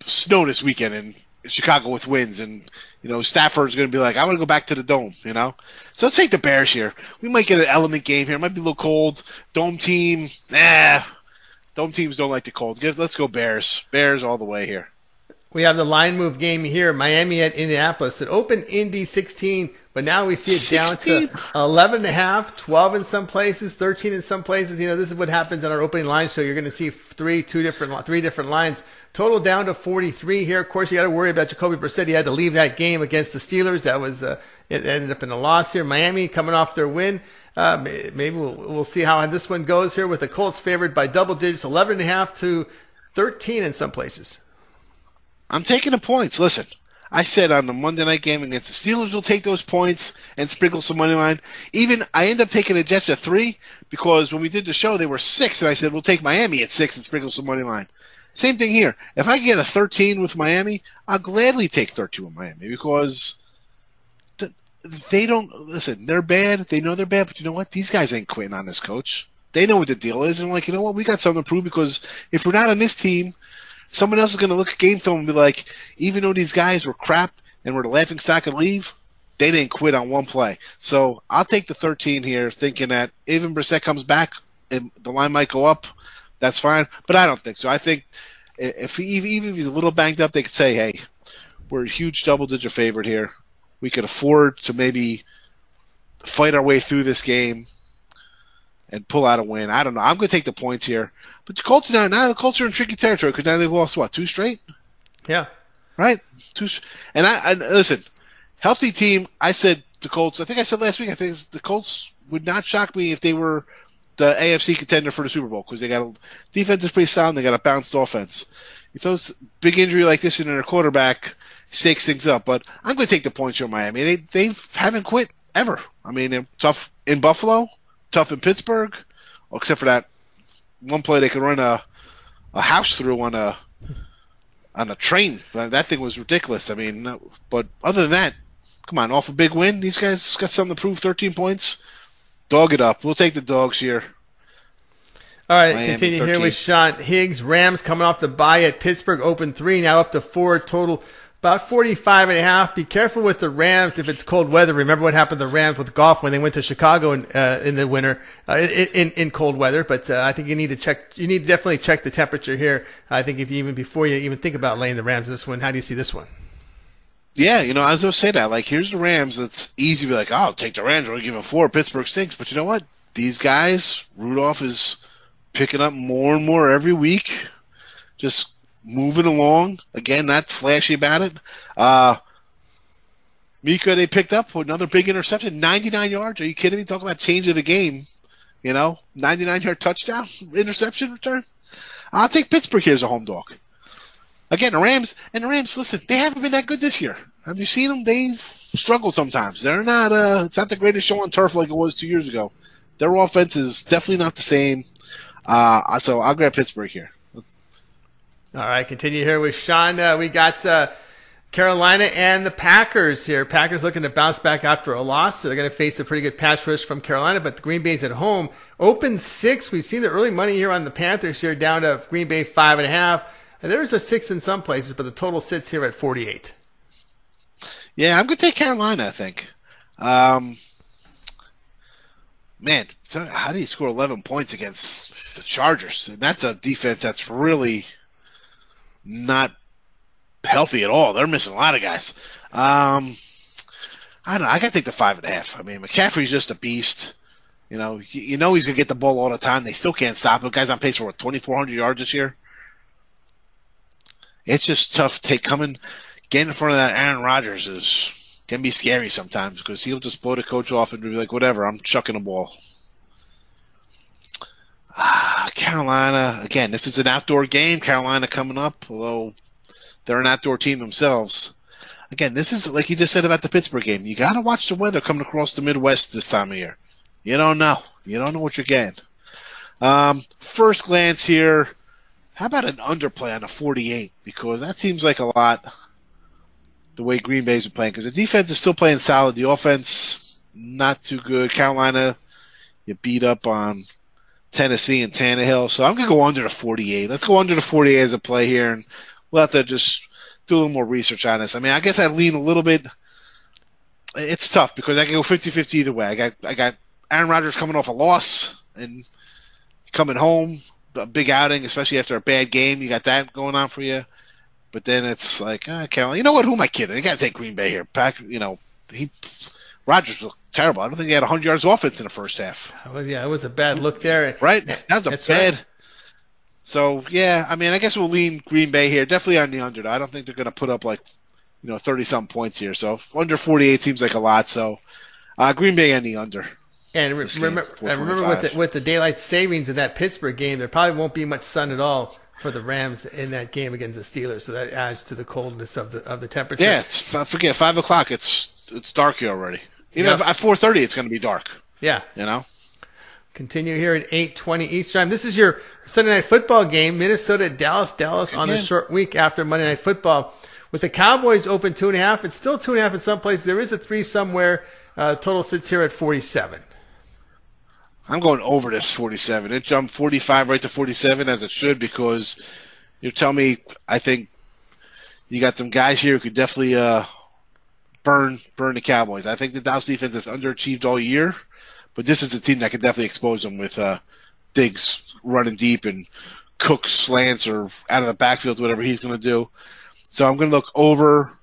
Speaker 2: snow this weekend in Chicago with wins, and you know Stafford's going to be like, I want to go back to the dome. You know, so let's take the Bears here. We might get an element game here. It might be a little cold. Dome team, nah. Dome teams don't like the cold. Let's go Bears. Bears all the way here.
Speaker 1: We have the line move game here. Miami at Indianapolis. It opened Indy 16, but now we see it down to 11 and a half, 12 in some places, 13 in some places. You know, this is what happens in our opening line show. You're going to see three, two different, three different lines. Total down to 43 here. Of course, you got to worry about Jacoby Brissett. He had to leave that game against the Steelers. That was, uh, it ended up in a loss here. Miami coming off their win. Uh, maybe we'll, we'll see how this one goes here with the Colts favored by double digits, 11 and a half to 13 in some places.
Speaker 2: I'm taking the points. Listen, I said on the Monday night game against the Steelers, we'll take those points and sprinkle some money line. Even I end up taking the Jets at three because when we did the show, they were six, and I said we'll take Miami at six and sprinkle some money line. Same thing here. If I get a 13 with Miami, I'll gladly take 13 with Miami because they don't listen. They're bad. They know they're bad, but you know what? These guys ain't quitting on this coach. They know what the deal is, and I'm like, you know what? We got something to prove because if we're not on this team, someone else is going to look at game film and be like, even though these guys were crap and were the laughing stock and leave, they didn't quit on one play. So I'll take the 13 here, thinking that even Brissett comes back and the line might go up. That's fine, but I don't think so. I think if he, even if he's a little banged up, they could say, "Hey, we're a huge double-digit favorite here. We could afford to maybe fight our way through this game and pull out a win." I don't know. I'm going to take the points here. But the Colts now, now the Colts are in tricky territory because now they've lost what two straight,
Speaker 1: Yeah.
Speaker 2: right? Two, and I, I listen, healthy team. I said the Colts. I think I said last week. I think the Colts would not shock me if they were the AFC contender for the Super Bowl because they got a defense is pretty sound. They got a bounced offense. If those big injury like this in their quarterback shakes things up, but I'm going to take the points from Miami. They they haven't quit ever. I mean, they're tough in Buffalo, tough in Pittsburgh, except for that one play they could run a a house through on a on a train. That thing was ridiculous. I mean, but other than that, come on, off a big win. These guys got something to prove. Thirteen points. Dog it up. We'll take the dogs here.
Speaker 1: All right,
Speaker 2: Miami,
Speaker 1: continue here
Speaker 2: 13.
Speaker 1: with Sean Higgs. Rams coming off the bye at Pittsburgh, open three, now up to four total, about 45 and a half. Be careful with the Rams if it's cold weather. Remember what happened to the Rams with Goff when they went to Chicago in, uh, in the winter, uh, in, in, in cold weather. But uh, I think you need to check, you need to definitely check the temperature here. I think if you even before you even think about laying the Rams in this one, how do you see this one?
Speaker 2: Yeah, you know, I was to say that. Like, here's the Rams. It's easy to be like, oh, I'll take the Rams. We're giving four. Pittsburgh stinks. But you know what? These guys, Rudolph is picking up more and more every week. Just moving along. Again, not flashy about it. Uh, Minkah, they picked up another big interception. 99 yards. Are you kidding me? Talk about change of the game. You know, 99 yard touchdown, interception return. I'll take Pittsburgh here as a home dog. Again, the Rams and the Rams. Listen, they haven't been that good this year. Have you seen them? They've struggled sometimes. They're not. Uh, it's not the greatest show on turf like it was two years ago. Their offense is definitely not the same. Uh, so I'll grab Pittsburgh here.
Speaker 1: All right, continue here with Sean. Uh, we got uh, Carolina and the Packers here. Packers looking to bounce back after a loss. So they're going to face a pretty good pass rush from Carolina, but the Green Bay's at home. Open six. We've seen the early money here on the Panthers here down to Green Bay five and a half. There's a six in some places, but the total sits here at 48.
Speaker 2: Yeah, I'm going to take Carolina, I think. Um, man, how do you score 11 points against the Chargers? And that's a defense that's really not healthy at all. They're missing a lot of guys. Um, I don't know. I got to take the five and a half. I mean, McCaffrey's just a beast. You know, you know he's gonna get the ball all the time. They still can't stop him. Guy's on pace for what 2,400 yards this year. It's just tough. to Take coming, getting in front of that Aaron Rodgers is can be scary sometimes because he'll just blow the coach off and be like, "Whatever, I'm chucking the ball." Ah, Carolina again. This is an outdoor game. Carolina coming up, although they're an outdoor team themselves. Again, this is like you just said about the Pittsburgh game. You got to watch the weather coming across the Midwest this time of year. You don't know. You don't know what you're getting. Um, first glance here, how about an underplay on a 48? Because that seems like a lot the way Green Bay's been playing. Because the defense is still playing solid. The offense, not too good. Carolina, you beat up on Tennessee and Tannehill. So I'm going to go under the 48. Let's go under the 48 as a play here. And we'll have to just do a little more research on this. I mean, I guess I lean a little bit. It's tough because I can go 50 50 either way. I got, I got Aaron Rodgers coming off a loss and coming home, a big outing, especially after a bad game. You got that going on for you. But then it's like, ah, Carolina. You know what? Who am I kidding? I got to take Green Bay here. Pack, you know, he Rodgers looked terrible. I don't think he had 100 yards of offense in the first half.
Speaker 1: Was, yeah, it was a bad look there.
Speaker 2: Right? That was a That's bad. Right. So yeah, I mean, I guess we'll lean Green Bay here. Definitely on the under. I don't think they're going to put up like, you know, 30 some points here. So under 48 seems like a lot. So uh, Green Bay on the under.
Speaker 1: And re- remember, and remember with the, with the daylight savings in that Pittsburgh game, there probably won't be much sun at all for the Rams in that game against the Steelers. So that adds to the coldness of the of the temperature.
Speaker 2: Yeah, it's, I forget five o'clock. It's it's dark here already. Even yep. at four thirty, it's going to be dark.
Speaker 1: Yeah,
Speaker 2: you know.
Speaker 1: Continue here at eight twenty East time. This is your Sunday night football game. Minnesota Dallas Dallas on the short week after Monday Night Football. With the Cowboys open two and a half, it's still two and a half in some places. There is a three somewhere. Uh, total sits here at forty seven.
Speaker 2: I'm going over this 47. It jumped 45 right to 47 as it should because you tell me I think you got some guys here who could definitely uh, burn burn the Cowboys. I think the Dallas defense has underachieved all year, but this is a team that could definitely expose them with uh, Diggs running deep and Cook slants or out of the backfield, whatever he's going to do. So I'm going to look over.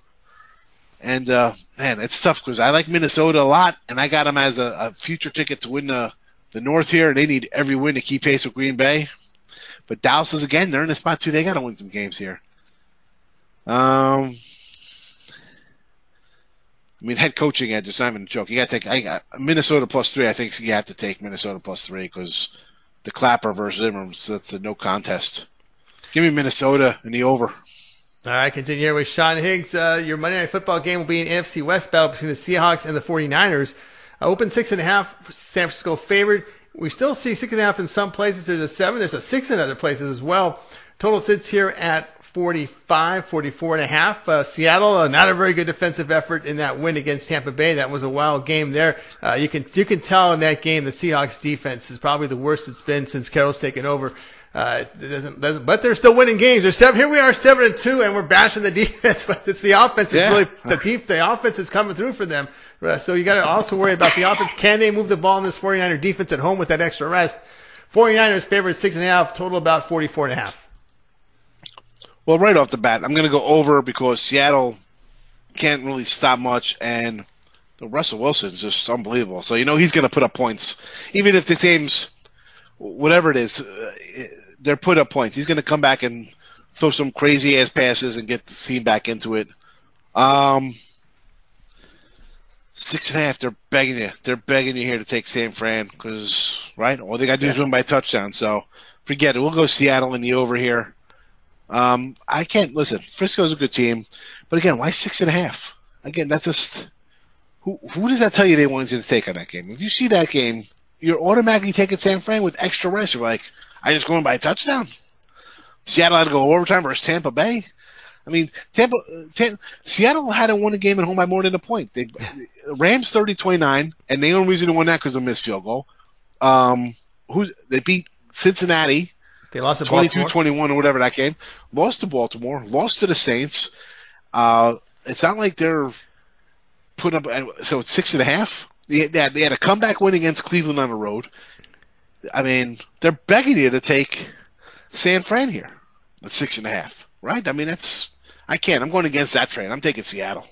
Speaker 2: And uh, man, it's tough because I like Minnesota a lot, and I got them as a, a future ticket to win the the North here, they need every win to keep pace with Green Bay. But Dallas is again, they're in the spot too. They got to win some games here. Um, I mean, head coaching edge is not even a joke. You got to take I Minnesota plus three. I think you have to take Minnesota plus three because the Clapper versus Abrams, that's a no contest. Give me Minnesota and the over.
Speaker 1: All right, continue here with Sean Higgs. Uh, your Monday Night Football game will be an NFC West battle between the Seahawks and the 49ers. Open six and a half, San Francisco favored. We still see six and a half in some places. There's a seven. There's a six in other places as well. Total sits here at 45, 44 and a half. Uh, Seattle, uh, not a very good defensive effort in that win against Tampa Bay. That was a wild game there. Uh, you can you can tell in that game the Seahawks defense is probably the worst it's been since Carroll's taken over. Uh, doesn't, doesn't, but they're still winning games. They're seven. Here we are, seven and two, and we're bashing the [LAUGHS] defense. But it's the offense. Is yeah. really the deep. The offense is coming through for them. So you got to also worry about the offense. Can they move the ball in this 49er defense at home with that extra rest? 49ers favored six and a half. Total about 44 and a half.
Speaker 2: Well, right off the bat, I'm going to go over because Seattle can't really stop much, and the Russell Wilson is just unbelievable. So you know he's going to put up points, even if this game's whatever it is. Uh, they're put up points. He's going to come back and throw some crazy ass passes and get the team back into it. Um, six and a half. They're begging you. They're begging you here to take San Fran because right, all they got to do is win by touchdown. So forget it. We'll go Seattle in the over here. Um, I can't listen. Frisco's a good team, but again, why six and a half? Again, that's just who. Who does that tell you they wanted you to take on that game? If you see that game, you're automatically taking San Fran with extra rest. You're like, I just going by a touchdown. Seattle had to go overtime versus Tampa Bay. I mean, Tampa, Tampa, Seattle hadn't won a game at home by more than a point. They Rams 30-29, and the only reason they won that because of a missed field goal. Um, who's they beat Cincinnati
Speaker 1: They lost to
Speaker 2: 22
Speaker 1: Baltimore.
Speaker 2: 21 or whatever that game. Lost to Baltimore, lost to the Saints. Uh, it's not like they're putting up, so it's six and a half. They, they, had, they had a comeback win against Cleveland on the road. I mean, they're begging you to take San Fran here at six and a half, right? I mean, that's, I can't. I'm going against that train. I'm taking Seattle.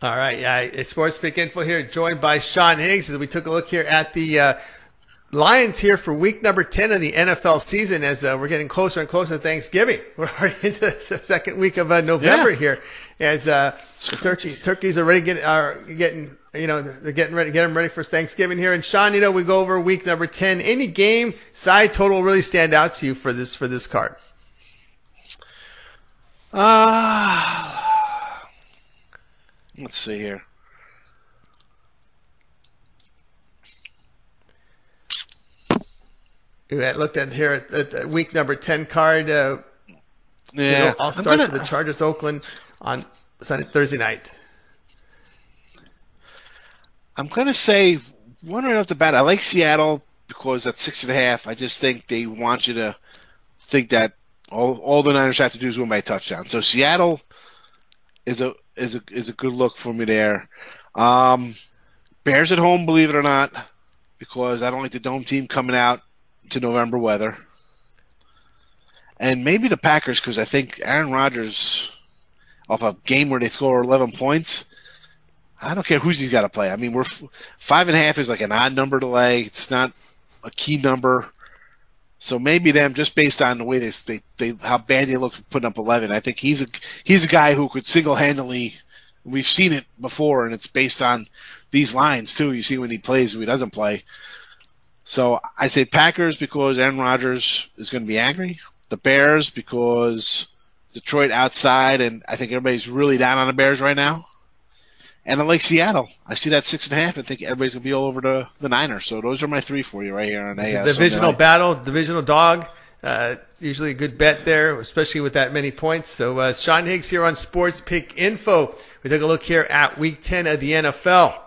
Speaker 1: All right, yeah, Sports Pick Info here, joined by Sean Higgs as we took a look here at the uh, Lions here for week number 10 of the NFL season as uh, we're getting closer and closer to Thanksgiving. [LAUGHS] We're already into the second week of uh, November
Speaker 2: Yeah.
Speaker 1: here as uh, turkey, turkeys are ready getting, are getting, you know, they're getting ready, get them ready for Thanksgiving here. And Sean, you know, we go over week number 10. Any game side total really stand out to you for this, for this card?
Speaker 2: Uh, let's see here.
Speaker 1: We had looked at here at, at the week number 10 card. Uh,
Speaker 2: Yeah,
Speaker 1: You know, all
Speaker 2: I'm
Speaker 1: starts
Speaker 2: gonna-
Speaker 1: for the Chargers Oakland on Sunday Thursday night.
Speaker 2: I'm going to say one right off the bat. I like Seattle because at six and a half, I just think they want you to think that all all the Niners have to do is win by a touchdown. So Seattle is a is a is a good look for me there. Um, Bears at home, believe it or not, because I don't like the dome team coming out to November weather. And maybe the Packers because I think Aaron Rodgers, off a game where they score 11 points, I don't care who's he's got to play. I mean, we're five and a half is like an odd number to lay. It's not a key number. So maybe them just based on the way they they, they how bad they look putting up 11. I think he's a he's a guy who could single handedly. We've seen it before, and it's based on these lines too. You see when he plays, when he doesn't play. So I say Packers because Aaron Rodgers is going to be angry. The Bears because Detroit outside, and I think everybody's really down on the Bears right now. And I like Seattle. I see that six and a half. I think everybody's gonna be all over the, the Niners. So those are my three for you right here on a uh,
Speaker 1: divisional battle, divisional dog. Uh, usually a good bet there, especially with that many points. So uh, Sean Higgs here on Sports Pick Info. We took a look here at Week 10 of the NFL,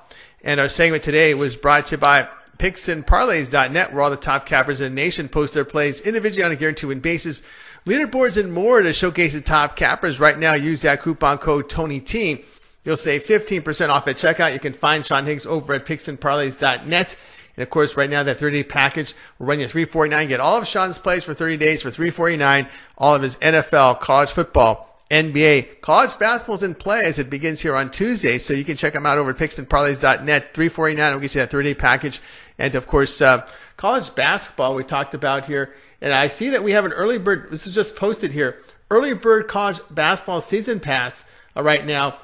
Speaker 1: and our segment today was brought to you by PicksandParlays.net, where all the top cappers in the nation post their plays individually on a guaranteed win basis. Leaderboards and more to showcase the top cappers. Right now, use that coupon code TonyT. You'll save 15% off at checkout. You can find Sean Higgs over at PicksandParlays.net. And of course, right now that 30 day package will run you 349. Get all of Sean's plays for 30 days for 349. All of his NFL, college football, NBA, college basketball's in play as it begins here on Tuesday. So you can check them out over at picksandparlays.net. 349 will get you that 30 day package. And of course, uh, college basketball we talked about here. And I see that we have an early bird. This is just posted here. Early bird college basketball season pass uh, right now.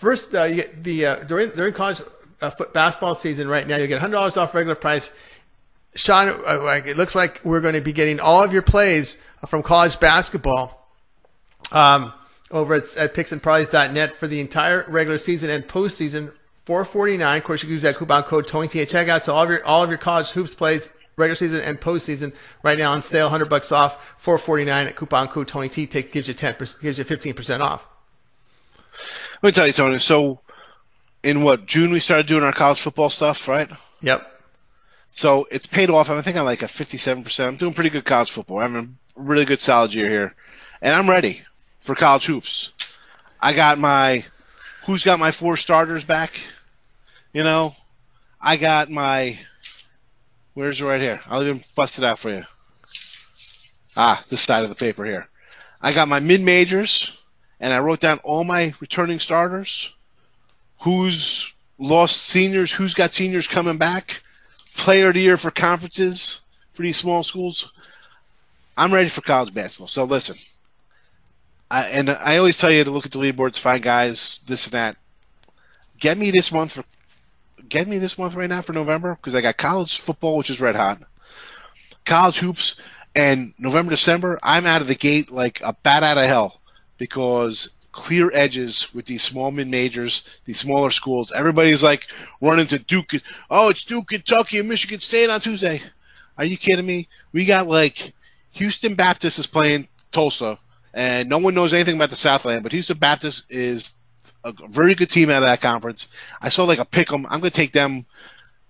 Speaker 1: First, uh, you get the uh, during during college uh, basketball season right now, you get hundred dollars off regular price. Sean, uh, like, it looks like we're going to be getting all of your plays from college basketball um, over at, at picksandparlays.net for the entire regular season and postseason. Four forty nine. Of course, you can use that coupon code Tony T at checkout. So all of your all of your college hoops plays regular season and postseason right now on sale, hundred bucks off. Four forty nine at coupon code Tony T. Take gives you ten percent, gives you fifteen percent off.
Speaker 2: Let me tell you, Tony. So, in what June we started doing our college football stuff, right?
Speaker 1: Yep.
Speaker 2: So it's paid off. I think I'm like a 57%. I'm doing pretty good college football. I'm having a really good solid year here, and I'm ready for college hoops. I got my who's got my four starters back. You know, I got my where's it right here? I'll even bust it out for you. Ah, this side of the paper here. I got my mid majors, and I wrote down all my returning starters. Who's lost seniors? Who's got seniors coming back? Player of the year for conferences for these small schools. I'm ready for college basketball. So listen, I, and I always tell you to look at the leaderboards, find guys, this and that. Get me this month for, get me this month right now for November because I got college football, which is red hot, college hoops, and November, December. I'm out of the gate like a bat out of hell because clear edges with these small mid majors, these smaller schools. Everybody's like running to Duke. Oh, it's Duke, Kentucky, and Michigan State on Tuesday. Are you kidding me? We got like Houston Baptist is playing Tulsa. and no one knows anything about the Southland, but Houston Baptist is a very good team out of that conference. I saw like a pick 'em. I'm going to take them.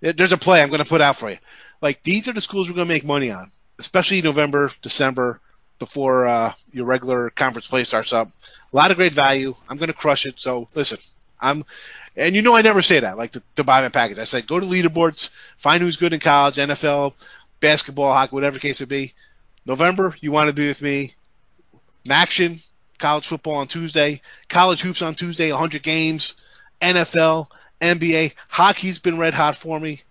Speaker 2: There's a play I'm going to put out for you. Like these are the schools we're going to make money on, especially November, December, before uh, your regular conference play starts up. A lot of great value. I'm going to crush it. So listen, I'm, and you know I never say that like the, the buy my package. I said go to leaderboards, find who's good in college, NFL, basketball, hockey, whatever the case would be. November, you want to be with me. Action, college football on Tuesday, college hoops on Tuesday, 100 games, NFL, NBA, hockey's been red hot for me.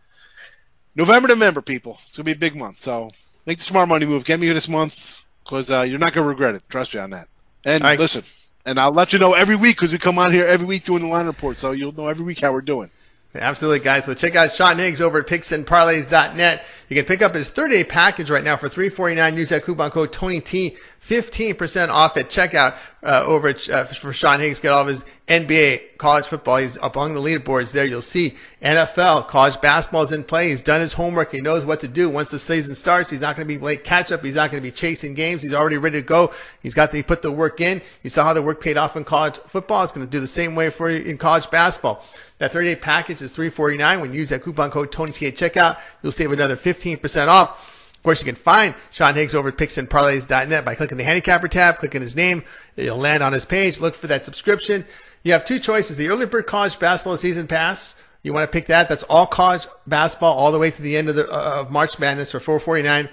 Speaker 2: November to November, people. It's gonna be a big month. So make the smart money move. Get me here this month because uh, you're not gonna regret it. Trust me on that. And right. listen, and I'll let you know every week because we come on here every week doing the line report, so you'll know every week how we're doing.
Speaker 1: Absolutely, guys. So check out Sean Higgs over at picksandparlays.net. You can pick up his 30-day package right now for 349. Use that coupon code TonyT. 15% off at checkout uh, over at, uh, for Sean Higgs. Get all of his NBA, college football. He's up on the leaderboards there. You'll see NFL, college basketball is in play. He's done his homework. He knows what to do. Once the season starts, he's not going to be late catch up. He's not going to be chasing games. He's already ready to go. He's got to he put the work in. You saw how the work paid off in college football. It's going to do the same way for you in college basketball. That 30 day package is 349. When you use that coupon code TonyT at checkout, you'll save another 15% off. Of course, you can find Sean Higgs over at picksandparlays.net by clicking the handicapper tab, clicking his name. You'll land on his page. Look for that subscription. You have two choices. The early bird college basketball season pass. You want to pick that. That's all college basketball all the way to the end of the uh, of March Madness for 449.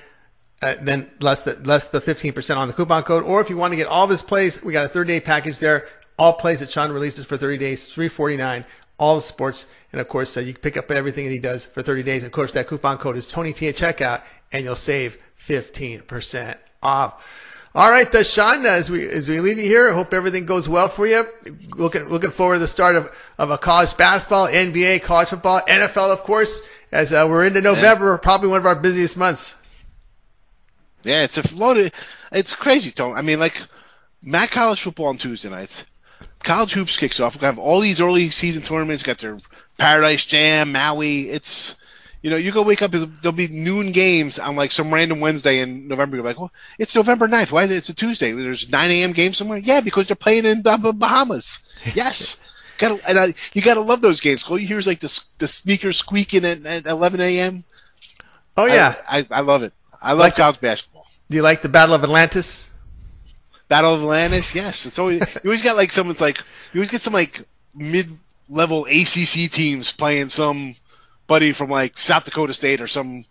Speaker 1: Uh, then less the less the 15% on the coupon code. Or if you want to get all of his plays, we got a 30 day package there. All plays that Sean releases for 30 days, 349 all the sports. And of course, uh, you can pick up everything that he does for 30 days. Of course, that coupon code is Tony T at checkout and you'll save 15% off. All right, uh, Sean, as we, as we leave you here, I hope everything goes well for you. Looking, looking forward to the start of, of a college basketball, NBA, college football, NFL, of course, as uh, we're into November, yeah. probably one of our busiest months.
Speaker 2: Yeah, it's a loaded, it's crazy, Tony. I mean, like, Mac college football on Tuesday nights college hoops kicks off. We have all these early season tournaments. Got their Paradise Jam, Maui. It's you know, you go wake up, there'll be noon games on like some random Wednesday in November. You're like, well, it's November 9th. Why is it? It's a Tuesday. There's 9 a.m. games somewhere. Yeah, because they're playing in the Bahamas. [LAUGHS] Yes. gotta, and I, you gotta love those games. All you hear is like the, the sneakers squeaking at, at 11 a.m.
Speaker 1: Oh yeah.
Speaker 2: I, I, I love it. I love like college basketball.
Speaker 1: Do you like the Battle of Atlantis?
Speaker 2: Battle of Atlantis. Yes, it's always you always got like someone's like you always get some like mid level ACC teams playing some buddy from like South Dakota State or some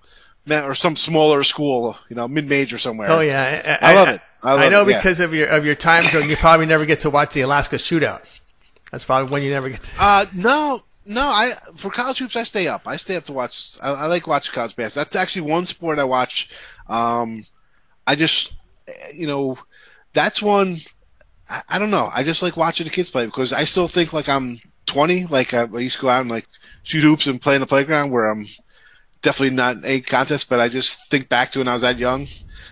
Speaker 2: or some smaller school, you know, mid major somewhere.
Speaker 1: Oh yeah,
Speaker 2: I, I love it. I, love
Speaker 1: I know
Speaker 2: it,
Speaker 1: because
Speaker 2: yeah.
Speaker 1: of your of your time zone, you probably never get to watch the Alaska Shootout. That's probably when you never get. to...
Speaker 2: Uh, no, no. I for college hoops, I stay up. I stay up to watch. I, I like watching college basketball. That's actually one sport I watch. Um, I just, you know, that's one. I, I, don't know. I just like watching the kids play because I still think like I'm 20. Like I, I used to go out and like shoot hoops and play in the playground where I'm definitely not a contest, but I just think back to when I was that young.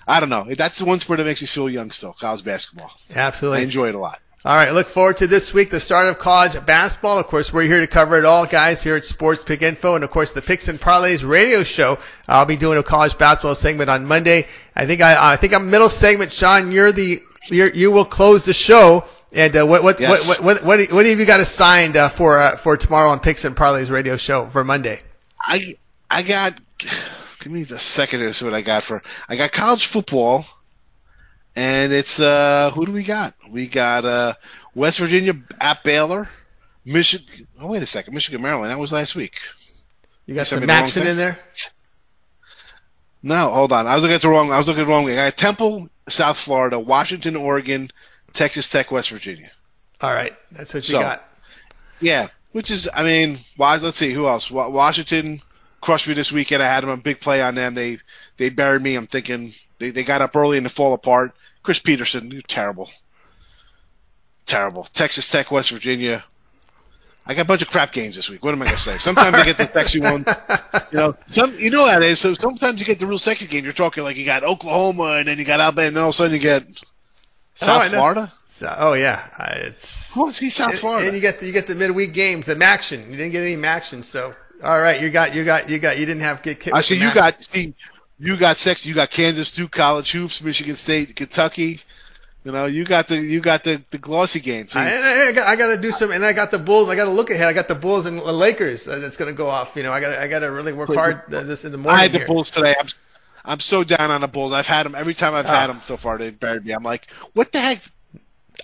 Speaker 2: I don't know. That's the one sport that makes me feel young still. College basketball.
Speaker 1: Absolutely,
Speaker 2: I enjoy it a lot.
Speaker 1: All right, look forward to this week, the start of college basketball. Of course, we're here to cover it all, guys, here at Sports Pick Info, and of course, the Picks and Parlays radio show. I'll be doing a college basketball segment on Monday. I think I, I think I'm middle segment. Sean, you're the you're, you will close the show. And uh, what what, yes. what, what what what have you got assigned uh, for uh, for tomorrow on Picks and Parlays radio show for Monday?
Speaker 2: I I got give me the second to see what I got for I got college football, and it's uh who do we got? We got uh West Virginia at Baylor, Michigan. Oh wait a second, Michigan Maryland. That was last week.
Speaker 1: You got some action in there.
Speaker 2: No, hold on. I was looking at the wrong. I was looking at the wrong. I got Temple South Florida, Washington, Oregon, Texas Tech, West Virginia.
Speaker 1: All right, that's what you so, got.
Speaker 2: Yeah, which is, I mean, why? Let's see, who else? Washington crushed me this weekend. I had them a big play on them. They they buried me. I'm thinking they, they got up early and to fall apart. Chris Petersen, terrible, terrible. Texas Tech, West Virginia. I got a bunch of crap games this week. What am I going to say? Sometimes I get the sexy one. You know, some you know how it is. So sometimes you get the real sexy game. You're talking like you got Oklahoma, and then you got Alabama, and then all of a sudden you get South oh, Florida.
Speaker 1: So, oh yeah, uh, it's.
Speaker 2: What's he South Florida?
Speaker 1: And you get the, you get the midweek games, the action. You didn't get any action, so all right, you got you got you got you didn't have get.
Speaker 2: I see you got see, you got sexy. You got Kansas Duke College hoops, Michigan State, Kentucky. You know, you got the you got the, the glossy games.
Speaker 1: I, I, got, I got to do some, and I got the Bulls. I got to look ahead. I got the Bulls and the Lakers that's going to go off. You know, I got I got to really work hard this in the morning.
Speaker 2: I had the
Speaker 1: here.
Speaker 2: Bulls today. I'm I'm so down on the Bulls. I've had them every time I've had
Speaker 1: ah.
Speaker 2: them so far. They've buried me. I'm like, what the heck?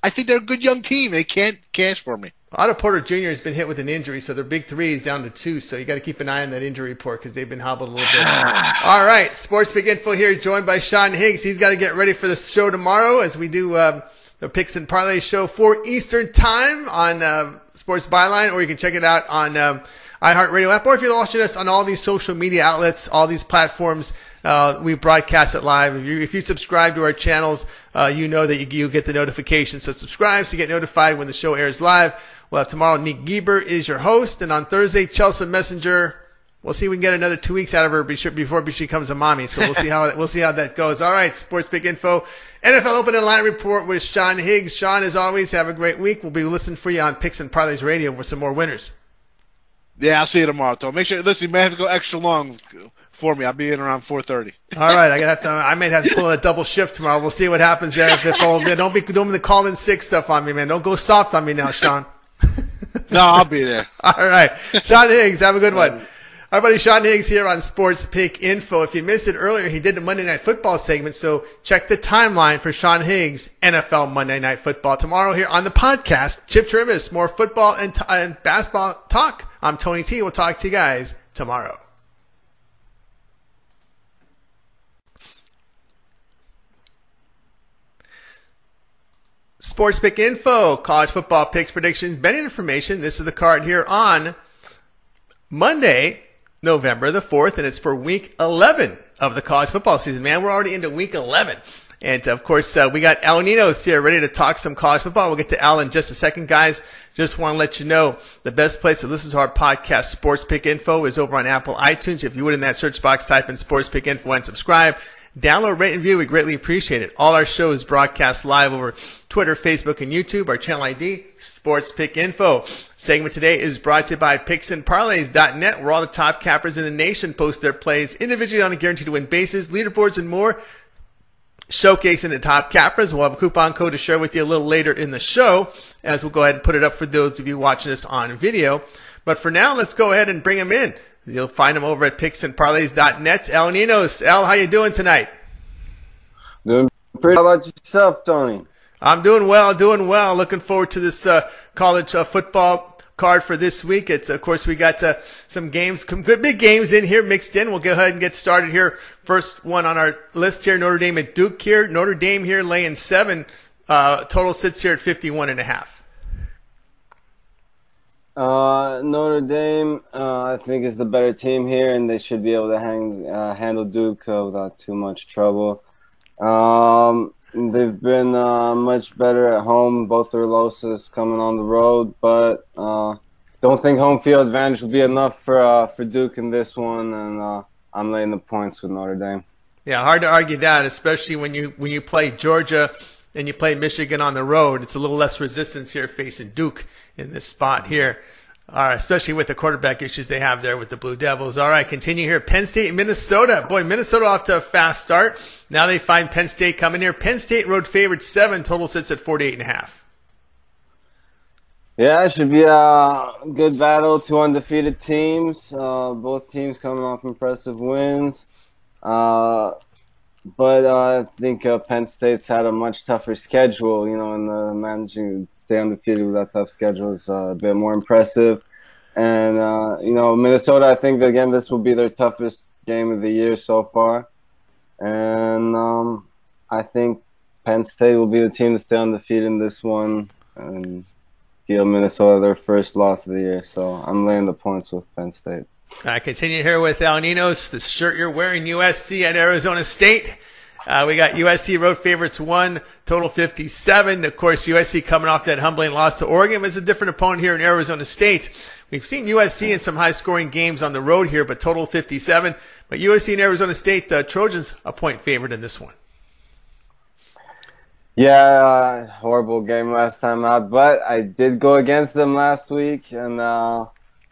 Speaker 2: I think they're a good young team. They can't cash for me.
Speaker 1: Otto Porter Jr. has been hit with an injury, so their big three is down to two. So you got to keep an eye on that injury report because they've been hobbled a little bit. [SIGHS] All right, Sports Pick Info here, joined by Sean Higgs. He's got to get ready for the show tomorrow as we do um, the Picks and Parlay show for Eastern Time on uh, Sports Byline, or you can check it out on um, iHeartRadio app, or if you're watching us on all these social media outlets, all these platforms. Uh, we broadcast it live. If you, if you subscribe to our channels, uh, you know that you, you get the notification. So subscribe so you get notified when the show airs live. We'll have tomorrow. Nick Gieber is your host, and on Thursday, Chelsea Messenger. We'll see if we can get another two weeks out of her before before she becomes a mommy. So we'll see how [LAUGHS] we'll see how that goes. All right, Sports Pick Info, NFL Open and Line Report with Sean Higgs. Sean, as always, have a great week. We'll be listening for you on Picks and Parlays Radio with some more winners.
Speaker 2: Yeah, I'll see you tomorrow, Tom. Make sure. Listen, you may have to go extra long for me. I'll be in around 4:30.
Speaker 1: All right, I gotta have to. I might have to pull in a double shift tomorrow. We'll see what happens there. If, don't be doing the call in sick stuff on me, man. Don't go soft on me now, Sean. [LAUGHS]
Speaker 2: No, I'll be there. [LAUGHS]
Speaker 1: All right. Sean Higgs, have a good one. Buddy Sean Higgs here on Sports Pick Info. If you missed it earlier, he did the Monday Night Football segment, so check the timeline for Sean Higgs NFL Monday Night Football tomorrow here on the podcast. Chip Trimis, more football and, t- and basketball talk. I'm Tony T. We'll talk to you guys tomorrow. Sports Pick Info, college football picks, predictions, betting information. This is the card here on Monday, November the 4th, and it's for week 11 of the college football season. Man, we're already into week 11. And of course, uh, we got Al Ninos here ready to talk some college football. We'll get to Al in just a second, guys. Just want to let you know the best place to listen to our podcast, Sports Pick Info, is over on Apple iTunes. If you would in that search box, type in Sports Pick Info and subscribe. Download, rate, and review. We greatly appreciate it. All our shows broadcast live over Twitter, Facebook, and YouTube. Our channel ID, Sports Pick Info. Segment today is brought to you by PicksandParlays.net, where all the top cappers in the nation post their plays individually on a guaranteed win basis, leaderboards, and more. Showcasing the top cappers. We'll have a coupon code to share with you a little later in the show, as we'll go ahead and put it up for those of you watching us on video. But for now, let's go ahead and bring them in. You'll find them over at PicksandParlays.net. El Ninos, El, how you doing tonight?
Speaker 3: Doing pretty. How about yourself, Tony?
Speaker 1: I'm doing well, doing well. Looking forward to this uh, college uh, football card for this week. It's of course we got uh, some games, some good big games in here mixed in. We'll go ahead and get started here. First one on our list here: Notre Dame at Duke. Here, Notre Dame here laying seven. Uh, total sits here at 51 and a half.
Speaker 3: Uh, Notre Dame, uh, I think, is the better team here, and they should be able to hang, uh, handle Duke uh, without too much trouble. Um, they've been uh, much better at home, both their losses coming on the road, but uh, don't think home field advantage will be enough for for Duke in this one, and I'm laying the points with Notre Dame.
Speaker 1: Yeah, hard to argue that, especially when you when you play Georgia and you play Michigan on the road. It's a little less resistance here facing Duke in this spot here. All right, especially with the quarterback issues they have there with the Blue Devils. All right, continue here. Penn State, Minnesota. Boy, Minnesota off to a fast start. Now they find Penn State coming here. Penn State road favorite seven. Total sits at 48 and a half.
Speaker 3: Yeah, it should be a good battle. Two undefeated teams. Uh, both teams coming off impressive wins. Uh, but uh, I think uh, Penn State's had a much tougher schedule. You know, and uh, managing to stay undefeated with that tough schedule is uh, a bit more impressive. And uh, you know, Minnesota. I think again this will be their toughest game of the year so far. And um, I think Penn State will be the team to stay undefeated in this one and deal Minnesota their first loss of the year. So I'm laying the points with Penn State.
Speaker 1: I continue here with Al Ninos. The shirt you're wearing, USC at Arizona State. Uh, we got USC road favorites one, total 57. Of course, USC coming off that humbling loss to Oregon is a different opponent here in Arizona State. We've seen USC in some high scoring games on the road here, but total 57. But USC and Arizona State, the Trojans a point favorite in this one.
Speaker 3: Yeah, uh, horrible game last time out, but I did go against them last week, and uh,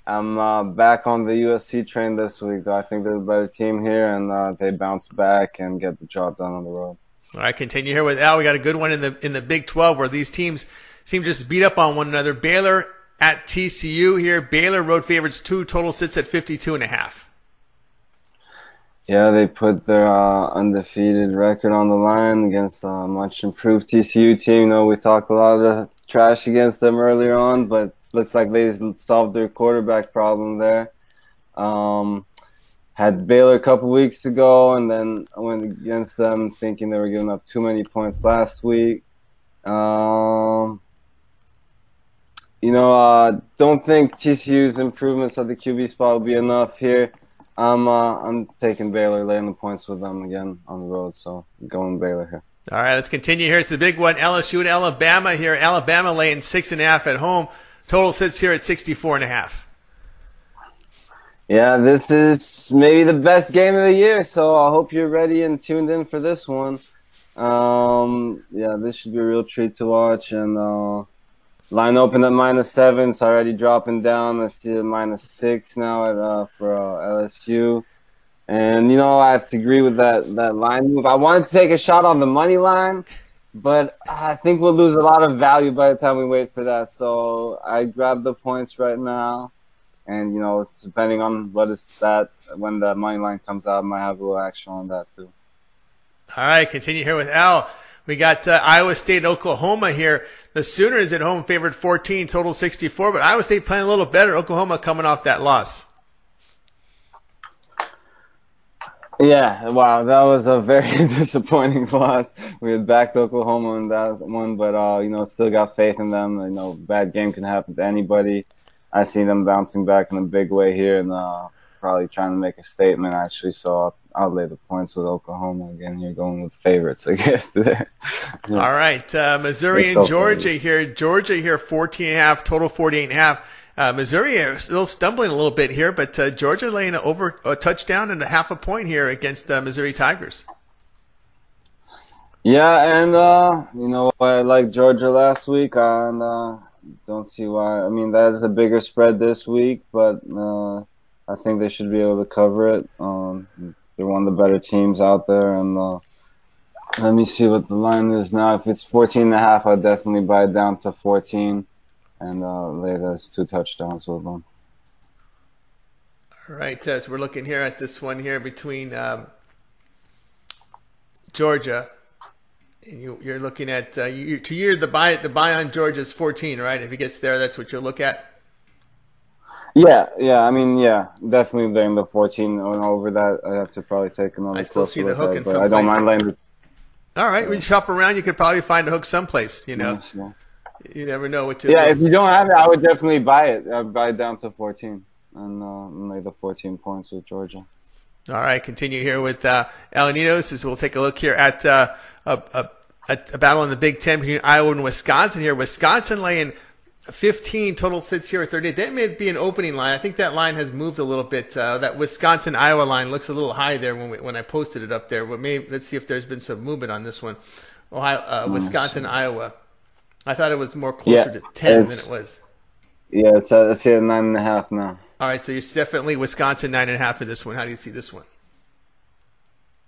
Speaker 3: I'm uh, back on the USC train this week. I think they're the better team here, and uh, they bounce back and get the job done on the road.
Speaker 1: All right, continue here with Al. We got a good one in the in the Big 12 where these teams seem to just beat up on one another. Baylor at TCU here. Baylor road favorites two. Total sits at 52 and a half.
Speaker 3: Yeah, they put their uh, undefeated record on the line against a much improved TCU team. You know, we talked a lot of trash against them earlier on, but looks like they solved their quarterback problem there. Um, had Baylor a couple weeks ago, and then I went against them thinking they were giving up too many points last week. Um, you know, uh, don't think TCU's improvements at the QB spot will be enough here. I'm uh, I'm taking Baylor, laying the points with them again on the road, so going Baylor here.
Speaker 1: All right, let's continue here. It's the big one. LSU and Alabama here. Alabama laying six and a half at home. Total sits here at 64 and a half.
Speaker 3: Yeah, this is maybe the best game of the year, so I hope you're ready and tuned in for this one. Um, yeah, this should be a real treat to watch. And uh, line open at minus seven. It's already dropping down. I see it minus six now at, uh, for uh, LSU. And you know, I have to agree with that that line move. I wanted to take a shot on the money line, but I think we'll lose a lot of value by the time we wait for that. So I grab the points right now and you know, depending on what is that when the money line comes out, I might have a little action on that too.
Speaker 1: All right, continue here with Al. We got uh, Iowa State, and Oklahoma here. The Sooners at home favored 14, total 64, but Iowa State playing a little better. Oklahoma coming off that loss.
Speaker 3: Yeah, wow, that was a very [LAUGHS] disappointing loss. We had backed Oklahoma in that one, but uh, you know, still got faith in them. You know, bad game can happen to anybody. I see them bouncing back in a big way here and uh, probably trying to make a statement actually. So I'll, I'll, lay the points with Oklahoma again. You're going with favorites, I [LAUGHS] guess. yeah.
Speaker 1: All right, uh, Missouri and Georgia here. Georgia here, 14 and a half, total 48 and a half. Uh, Missouri is still stumbling a little bit here, but uh, Georgia laying over a touchdown and a half a point here against the Missouri Tigers.
Speaker 3: Yeah, and uh, you know I like Georgia last week, and uh, don't see why. I mean, that is a bigger spread this week, but uh, I think they should be able to cover it. Um, they're one of the better teams out there, and uh, let me see what the line is now. If it's 14 and a half, I'd definitely buy it down to 14 and uh, lay those two touchdowns with them.
Speaker 1: All right, uh, so we're looking here at this one here between um, Georgia And you, are looking at uh, you, to year the buy the buy on Georgia is 14, right? If he gets there, that's what you'll look at.
Speaker 3: Yeah, yeah. I mean, yeah, definitely laying the 14 over that. I have to probably take another.
Speaker 1: I still see the hook
Speaker 3: at,
Speaker 1: in some.
Speaker 3: I don't mind laying.
Speaker 1: All right, we shop around. You could probably find a hook someplace. You know, yes, yeah. You never know what to.
Speaker 3: Yeah, if you don't have it, I would definitely buy it. I'd buy it down to 14 and, uh, lay the 14 points with Georgia.
Speaker 1: All right, continue here with uh, Alaninos as we'll take a look here at uh, a, a a, battle in the Big Ten between Iowa and Wisconsin here. Wisconsin laying 15 total sits here at 38. That may be an opening line. I think that line has moved a little bit. Uh, that Wisconsin Iowa line looks a little high there when we, when I posted it up there. But maybe let's see if there's been some movement on this one. Ohio, uh, oh, Wisconsin Iowa. I thought it was more closer yeah, to 10 than it was.
Speaker 3: Yeah, it's uh, it's at nine and a half now.
Speaker 1: All right, so you're definitely Wisconsin nine and a half for this one. How do you see this one?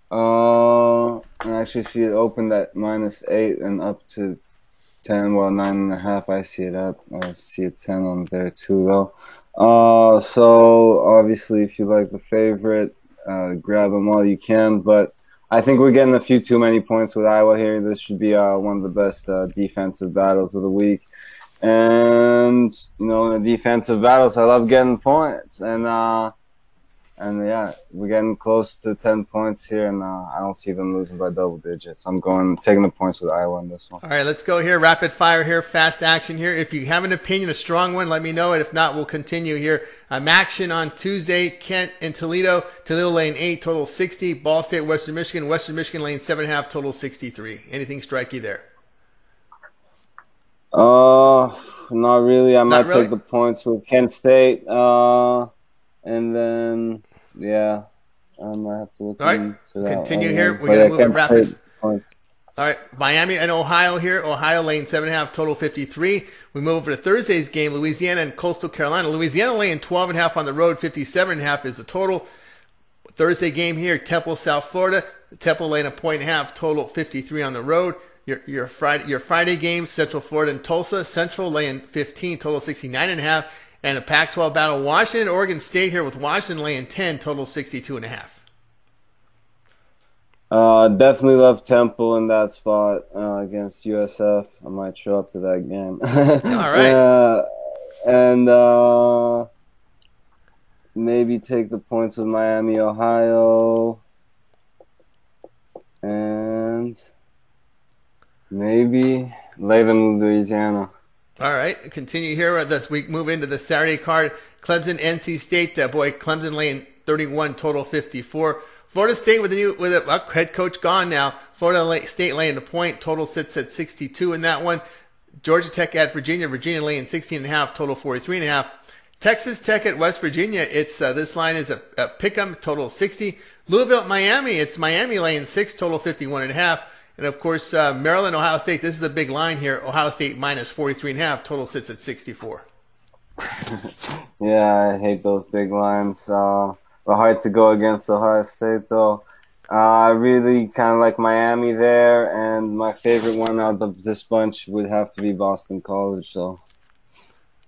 Speaker 3: Uh, I actually see it opened at minus eight and up to ten. Well, nine and a half. I see it up. I see a ten on there too, though. Uh, so obviously, if you like the favorite, uh, grab them while you can. But I think we're getting a few too many points with Iowa here. This should be uh, one of the best uh, defensive battles of the week. And you know, in the defensive battles, I love getting points. And uh, and yeah, we're getting close to 10 points here, and uh, I don't see them losing by double digits. I'm going taking the points with Iowa in this one.
Speaker 1: All right, let's go here. Rapid fire here, fast action here. If you have an opinion, a strong one, let me know it. If not, we'll continue here. Um, action on Tuesday, Kent and Toledo. Toledo lane 8, total 60. Ball State, Western Michigan. Western Michigan lane 7.5, total 63. Anything strike you there?
Speaker 3: Uh, not really. I not might really? take the points with Kent State. Uh, and then yeah, I might have to look
Speaker 1: All right. Continue here. We're going to move it rapid. All right, Miami and Ohio here. Ohio lane seven and a half, total fifty three. We move over to Thursday's game, Louisiana and Coastal Carolina. Louisiana laying twelve and a half on the road, fifty seven and a half is the total. Thursday game here, Temple, South Florida. Temple laying a point and a half, total 53 on the road. Your, your Friday your Friday game, Central Florida and Tulsa. Central laying 15, total 69 and a half. And a Pac-12 battle, Washington, Oregon State here with Washington laying 10, total 62 and a half.
Speaker 3: Uh, definitely love Temple in that spot uh, against USF. I might show up to that game.
Speaker 1: All [LAUGHS] right.
Speaker 3: Uh, and uh, maybe take the points with Miami, Ohio. And maybe lay them Louisiana.
Speaker 1: All right, continue here with this week. Move into the Saturday card. Clemson, NC State. Uh, boy, Clemson laying 31, total 54. Florida State with a new with a head coach gone now. Florida State laying a point. Total sits at 62 in that one. Georgia Tech at Virginia. Virginia laying 16 and a half. Total 43 and a half. Texas Tech at West Virginia. It's uh, this line is a, a pick'em. Total 60. Louisville, Miami. It's Miami laying six. Total 51 and a half. And of course, uh, Maryland, Ohio State. This is the big line here. Ohio State minus 43 and a half. Total sits at 64. [LAUGHS]
Speaker 3: yeah, I hate those big lines. Uh, but hard to go against Ohio State, though. Uh, I really kind of like Miami there, and my favorite one out of this bunch would have to be Boston College. So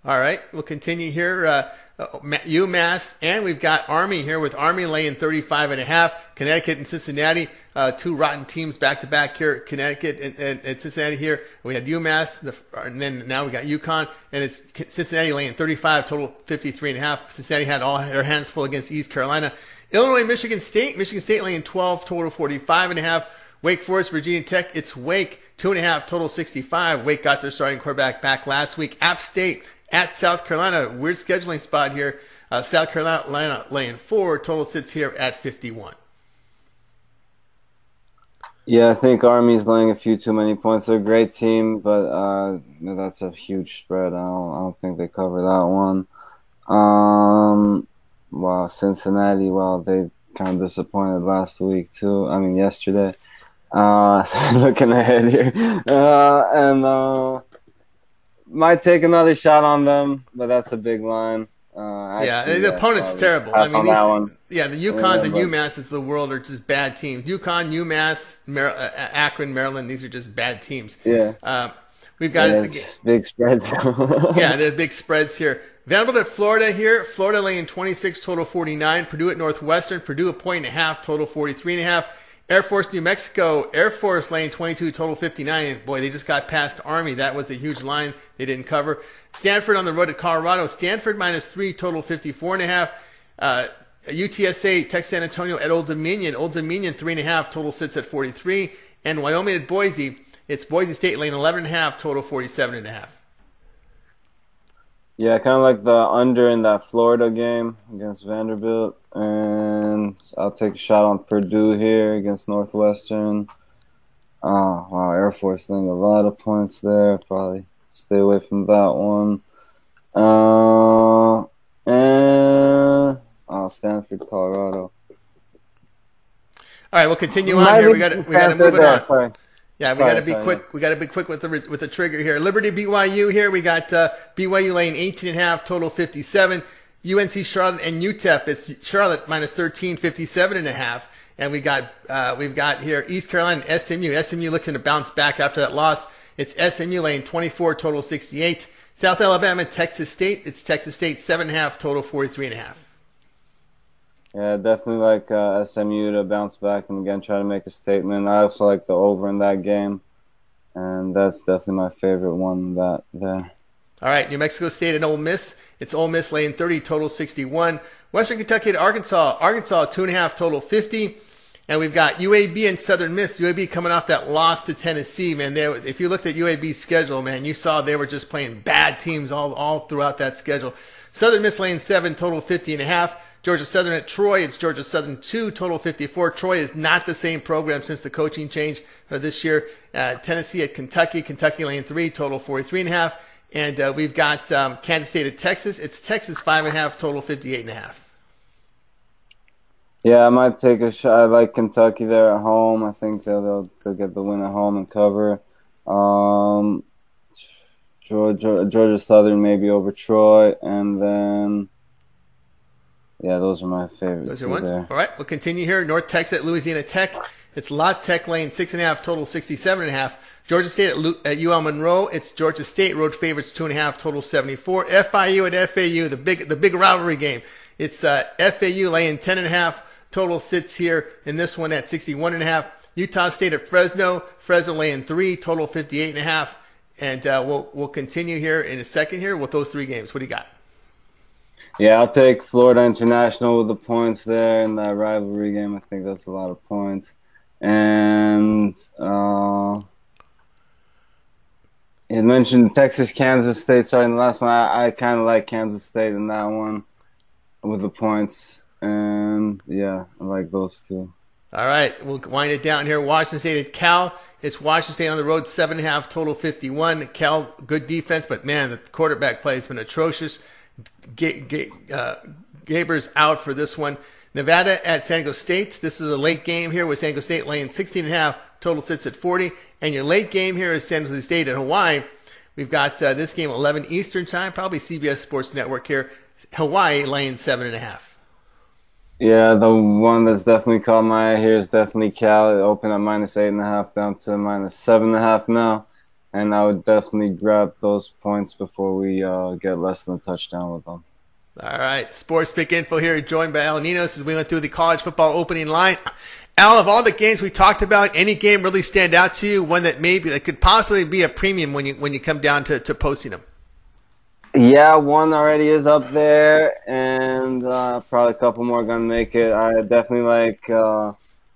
Speaker 1: all right, we'll continue here. Uh, UMass, and we've got Army here with Army laying 35 and a half. Connecticut and Cincinnati, uh, two rotten teams back to back here. Connecticut and, and, and, Cincinnati here. We had UMass, the, and then now we got UConn, and it's Cincinnati laying 35, total 53 and a half. Cincinnati had all their hands full against East Carolina. Illinois, Michigan State, Michigan State laying 12, total 45 and a half. Wake Forest, Virginia Tech, it's Wake, two and a half, total 65. Wake got their starting quarterback back last week. App State, at South Carolina. Weird scheduling spot here. Uh, South Carolina laying four. Total sits here at 51.
Speaker 3: Yeah, I think Army's laying a few too many points. They're a great team, but uh, that's a huge spread. I don't, I don't think they cover that one. Um, wow, Cincinnati, well, they kind of disappointed last week, too. I mean, yesterday. Uh, so [LAUGHS] looking ahead here. Uh, and, uh, might take another shot on them, but that's a big line. Uh,
Speaker 1: yeah, the opponent's terrible. I mean, these, yeah, the UConns and UMass of the world are just bad teams. UConn, UMass, Mar- uh, Akron, Maryland, these are just bad teams.
Speaker 3: Yeah.
Speaker 1: Uh, we've got
Speaker 3: yeah, big spreads. [LAUGHS]
Speaker 1: yeah, there's big spreads here. Vanderbilt at Florida here. Florida laying 26, total 49. Purdue at Northwestern. Purdue a point and a half, total 43 and a half. Air Force, New Mexico, Air Force lane 22, total 59. Boy, they just got past Army. That was a huge line they didn't cover. Stanford on the road at Colorado. Stanford minus three, total 54 and a half. Uh, UTSA, Texas San Antonio at Old Dominion. Old Dominion, three and a half, total sits at 43. And Wyoming at Boise. It's Boise State lane 11 and a half, total 47 and a half.
Speaker 3: Yeah, kind of like the under in that Florida game against Vanderbilt, and I'll take a shot on Purdue here against Northwestern. Oh wow, Air Force thing, a lot of points there. Probably stay away from that one. Uh, and oh, Stanford, Colorado.
Speaker 1: All right, we'll continue on here. We got we got to move it on. Sorry. Yeah, we got to be sorry, quick. Yeah. We got to be quick with the with the trigger here. Liberty BYU here. We got uh, BYU laying 18 and a half, total 57. UNC Charlotte and UTEP. It's Charlotte minus 13, 57 and a half. And we got uh, we've got here East Carolina and SMU. SMU looking to bounce back after that loss. It's SMU laying 24, total 68. South Alabama, Texas State. It's Texas State seven and a half, total 43 and a half.
Speaker 3: Yeah, definitely like uh, SMU to bounce back and again try to make a statement. I also like the over in that game, and that's definitely my favorite one. That there.
Speaker 1: All right, New Mexico State and Ole Miss. It's Ole Miss laying 30, total 61. Western Kentucky to Arkansas. Arkansas two and a half, total 50. And we've got UAB and Southern Miss. UAB coming off that loss to Tennessee, man. They, if you looked at UAB's schedule, man, you saw they were just playing bad teams all, all throughout that schedule. Southern Miss laying seven, total 50 and a half. Georgia Southern at Troy. It's Georgia Southern 2, total 54. Troy is not the same program since the coaching change this year. Uh, Tennessee at Kentucky. Kentucky lane 3, total 43 and a half. And uh, we've got um, Kansas State at Texas. It's Texas 5 and a half, total 58 and a half.
Speaker 3: Yeah, I might take a shot. I like Kentucky there at home. I think they'll, they'll, they'll get the win at home and cover. Um, Georgia, Georgia Southern maybe over Troy. And then yeah, those are my favorites.
Speaker 1: Those are ones. There. All right, we'll continue here. North Texas at Louisiana Tech. It's La Tech lane six and a half, total sixty-seven and a half. Georgia State at, UL Monroe. It's Georgia State road favorites two and a half, total seventy-four. FIU at FAU, the big the big rivalry game. It's uh, FAU laying ten and a half. Total sits here in this one at sixty-one and a half. Utah State at Fresno. Fresno laying three, total fifty-eight and a half. And uh, we'll we'll continue here in a second here with those three games. What do you got?
Speaker 3: Yeah, I'll take Florida International with the points there in that rivalry game. I think that's a lot of points. And uh, you mentioned Texas, Kansas State starting the last one. I, I kind of like Kansas State in that one with the points. And yeah, I like those two.
Speaker 1: All right, we'll wind it down here. Washington State at Cal. It's Washington State on the road, seven and a half, total 51. Cal, good defense, but man, the quarterback play has been atrocious. G- G- uh, Garbers out for this one. Nevada at San Diego State. This is a late game here with San Diego State laying 16 and a half. Total sits at 40. And your late game here is San Jose State at Hawaii. We've got uh, this game 11 Eastern time, probably CBS Sports Network here. Hawaii laying seven and a half.
Speaker 3: Yeah, the one that's definitely caught my eye here is definitely Cal. It opened at minus eight and a half down to minus seven and a half now and I would definitely grab those points before we uh, get less than a touchdown with them.
Speaker 1: All right, Sports Pick Info here, joined by Al Ninos as we went through the college football opening line. Al, of all the games we talked about, any game really stand out to you? One that maybe that could possibly be a premium when you when you come down to, to posting them.
Speaker 3: Yeah, one already is up there, and uh, probably a couple more gonna make it. I definitely like uh,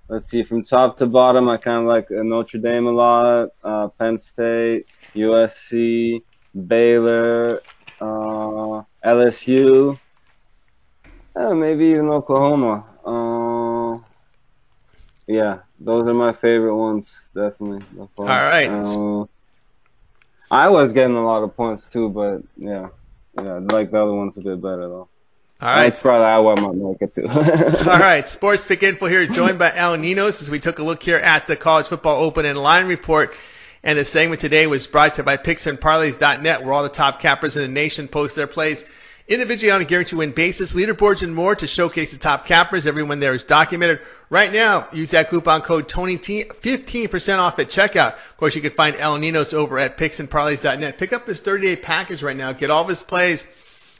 Speaker 3: let's see, from top to bottom, I kind of like Notre Dame a lot, uh, Penn State, USC, Baylor, uh, LSU, uh, maybe even Oklahoma. Uh, yeah, those are my favorite ones, definitely.
Speaker 1: All right. Uh,
Speaker 3: I was getting a lot of points too, but yeah, yeah, I like the other ones a bit better though.
Speaker 1: All right.
Speaker 3: That's probably I want my make too. [LAUGHS]
Speaker 1: All right. [LAUGHS] Sports Pick Info here, joined by Al Ninos as we took a look here at the College Football Open and Line Report. And the segment today was brought to you by PicksandParlays.net, where all the top cappers in the nation post their plays individually on a guarantee win basis, leaderboards and more to showcase the top cappers. Everyone there is documented. Right now, use that coupon code TonyT, 15% off at checkout. Of course, you can find El Ninos over at PicksandParlays.net. Pick up his 30 day package right now. Get all of his plays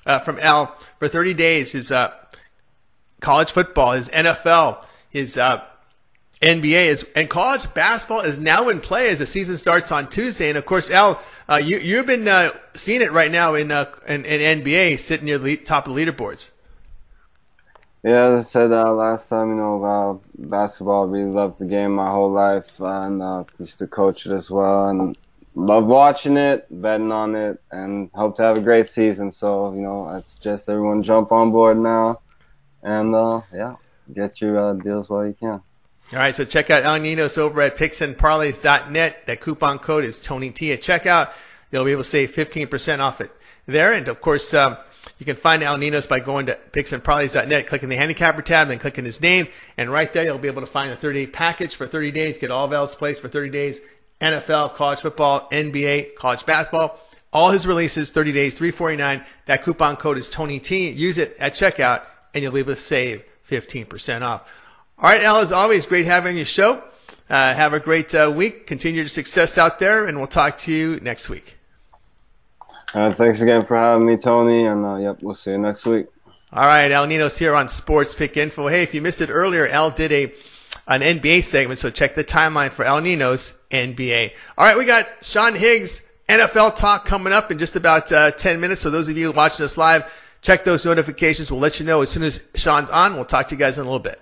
Speaker 1: uh, from Al for 30 days. His uh, college football, his NFL, his uh, NBA is, and college basketball is now in play as the season starts on Tuesday. And of course, Al, uh, you you've been uh, seeing it right now in, uh, in, in NBA, sitting near the top of the leaderboards.
Speaker 3: Yeah, as I said uh, last time, you know, uh, basketball. Really loved the game my whole life, and uh, used to coach it as well. And love watching it, betting on it, and hope to have a great season. So you know, I suggest everyone jump on board now, and yeah, get your deals while you can.
Speaker 1: All right, so check out Al Ninos over at picksandparlays.net. That coupon code is Tony T at checkout. You'll be able to save 15% off it there. And of course, um, you can find Al Ninos by going to picksandparlays.net, clicking the handicapper tab, and then clicking his name. And right there, you'll be able to find the 30 day package for 30 days, get all of Al's plays for 30 days NFL, college football, NBA, college basketball. All his releases, 30 days, 349. That coupon code is Tony T. Use it at checkout and you'll be able to save 15% off. All right, Al, as always, great having you show. Uh, have a great uh, week. Continue your success out there, and we'll talk to you next week.
Speaker 3: Uh, thanks again for having me, Tony, and uh, yep, we'll see you next week.
Speaker 1: All right, Al Ninos here on Sports Pick Info. Hey, if you missed it earlier, Al did a an NBA segment. So check the timeline for El Nino's NBA. All right, we got Sean Higgs NFL talk coming up in just about uh, 10 minutes. So those of you watching us live, check those notifications. We'll let you know as soon as Sean's on. We'll talk to you guys in a little bit.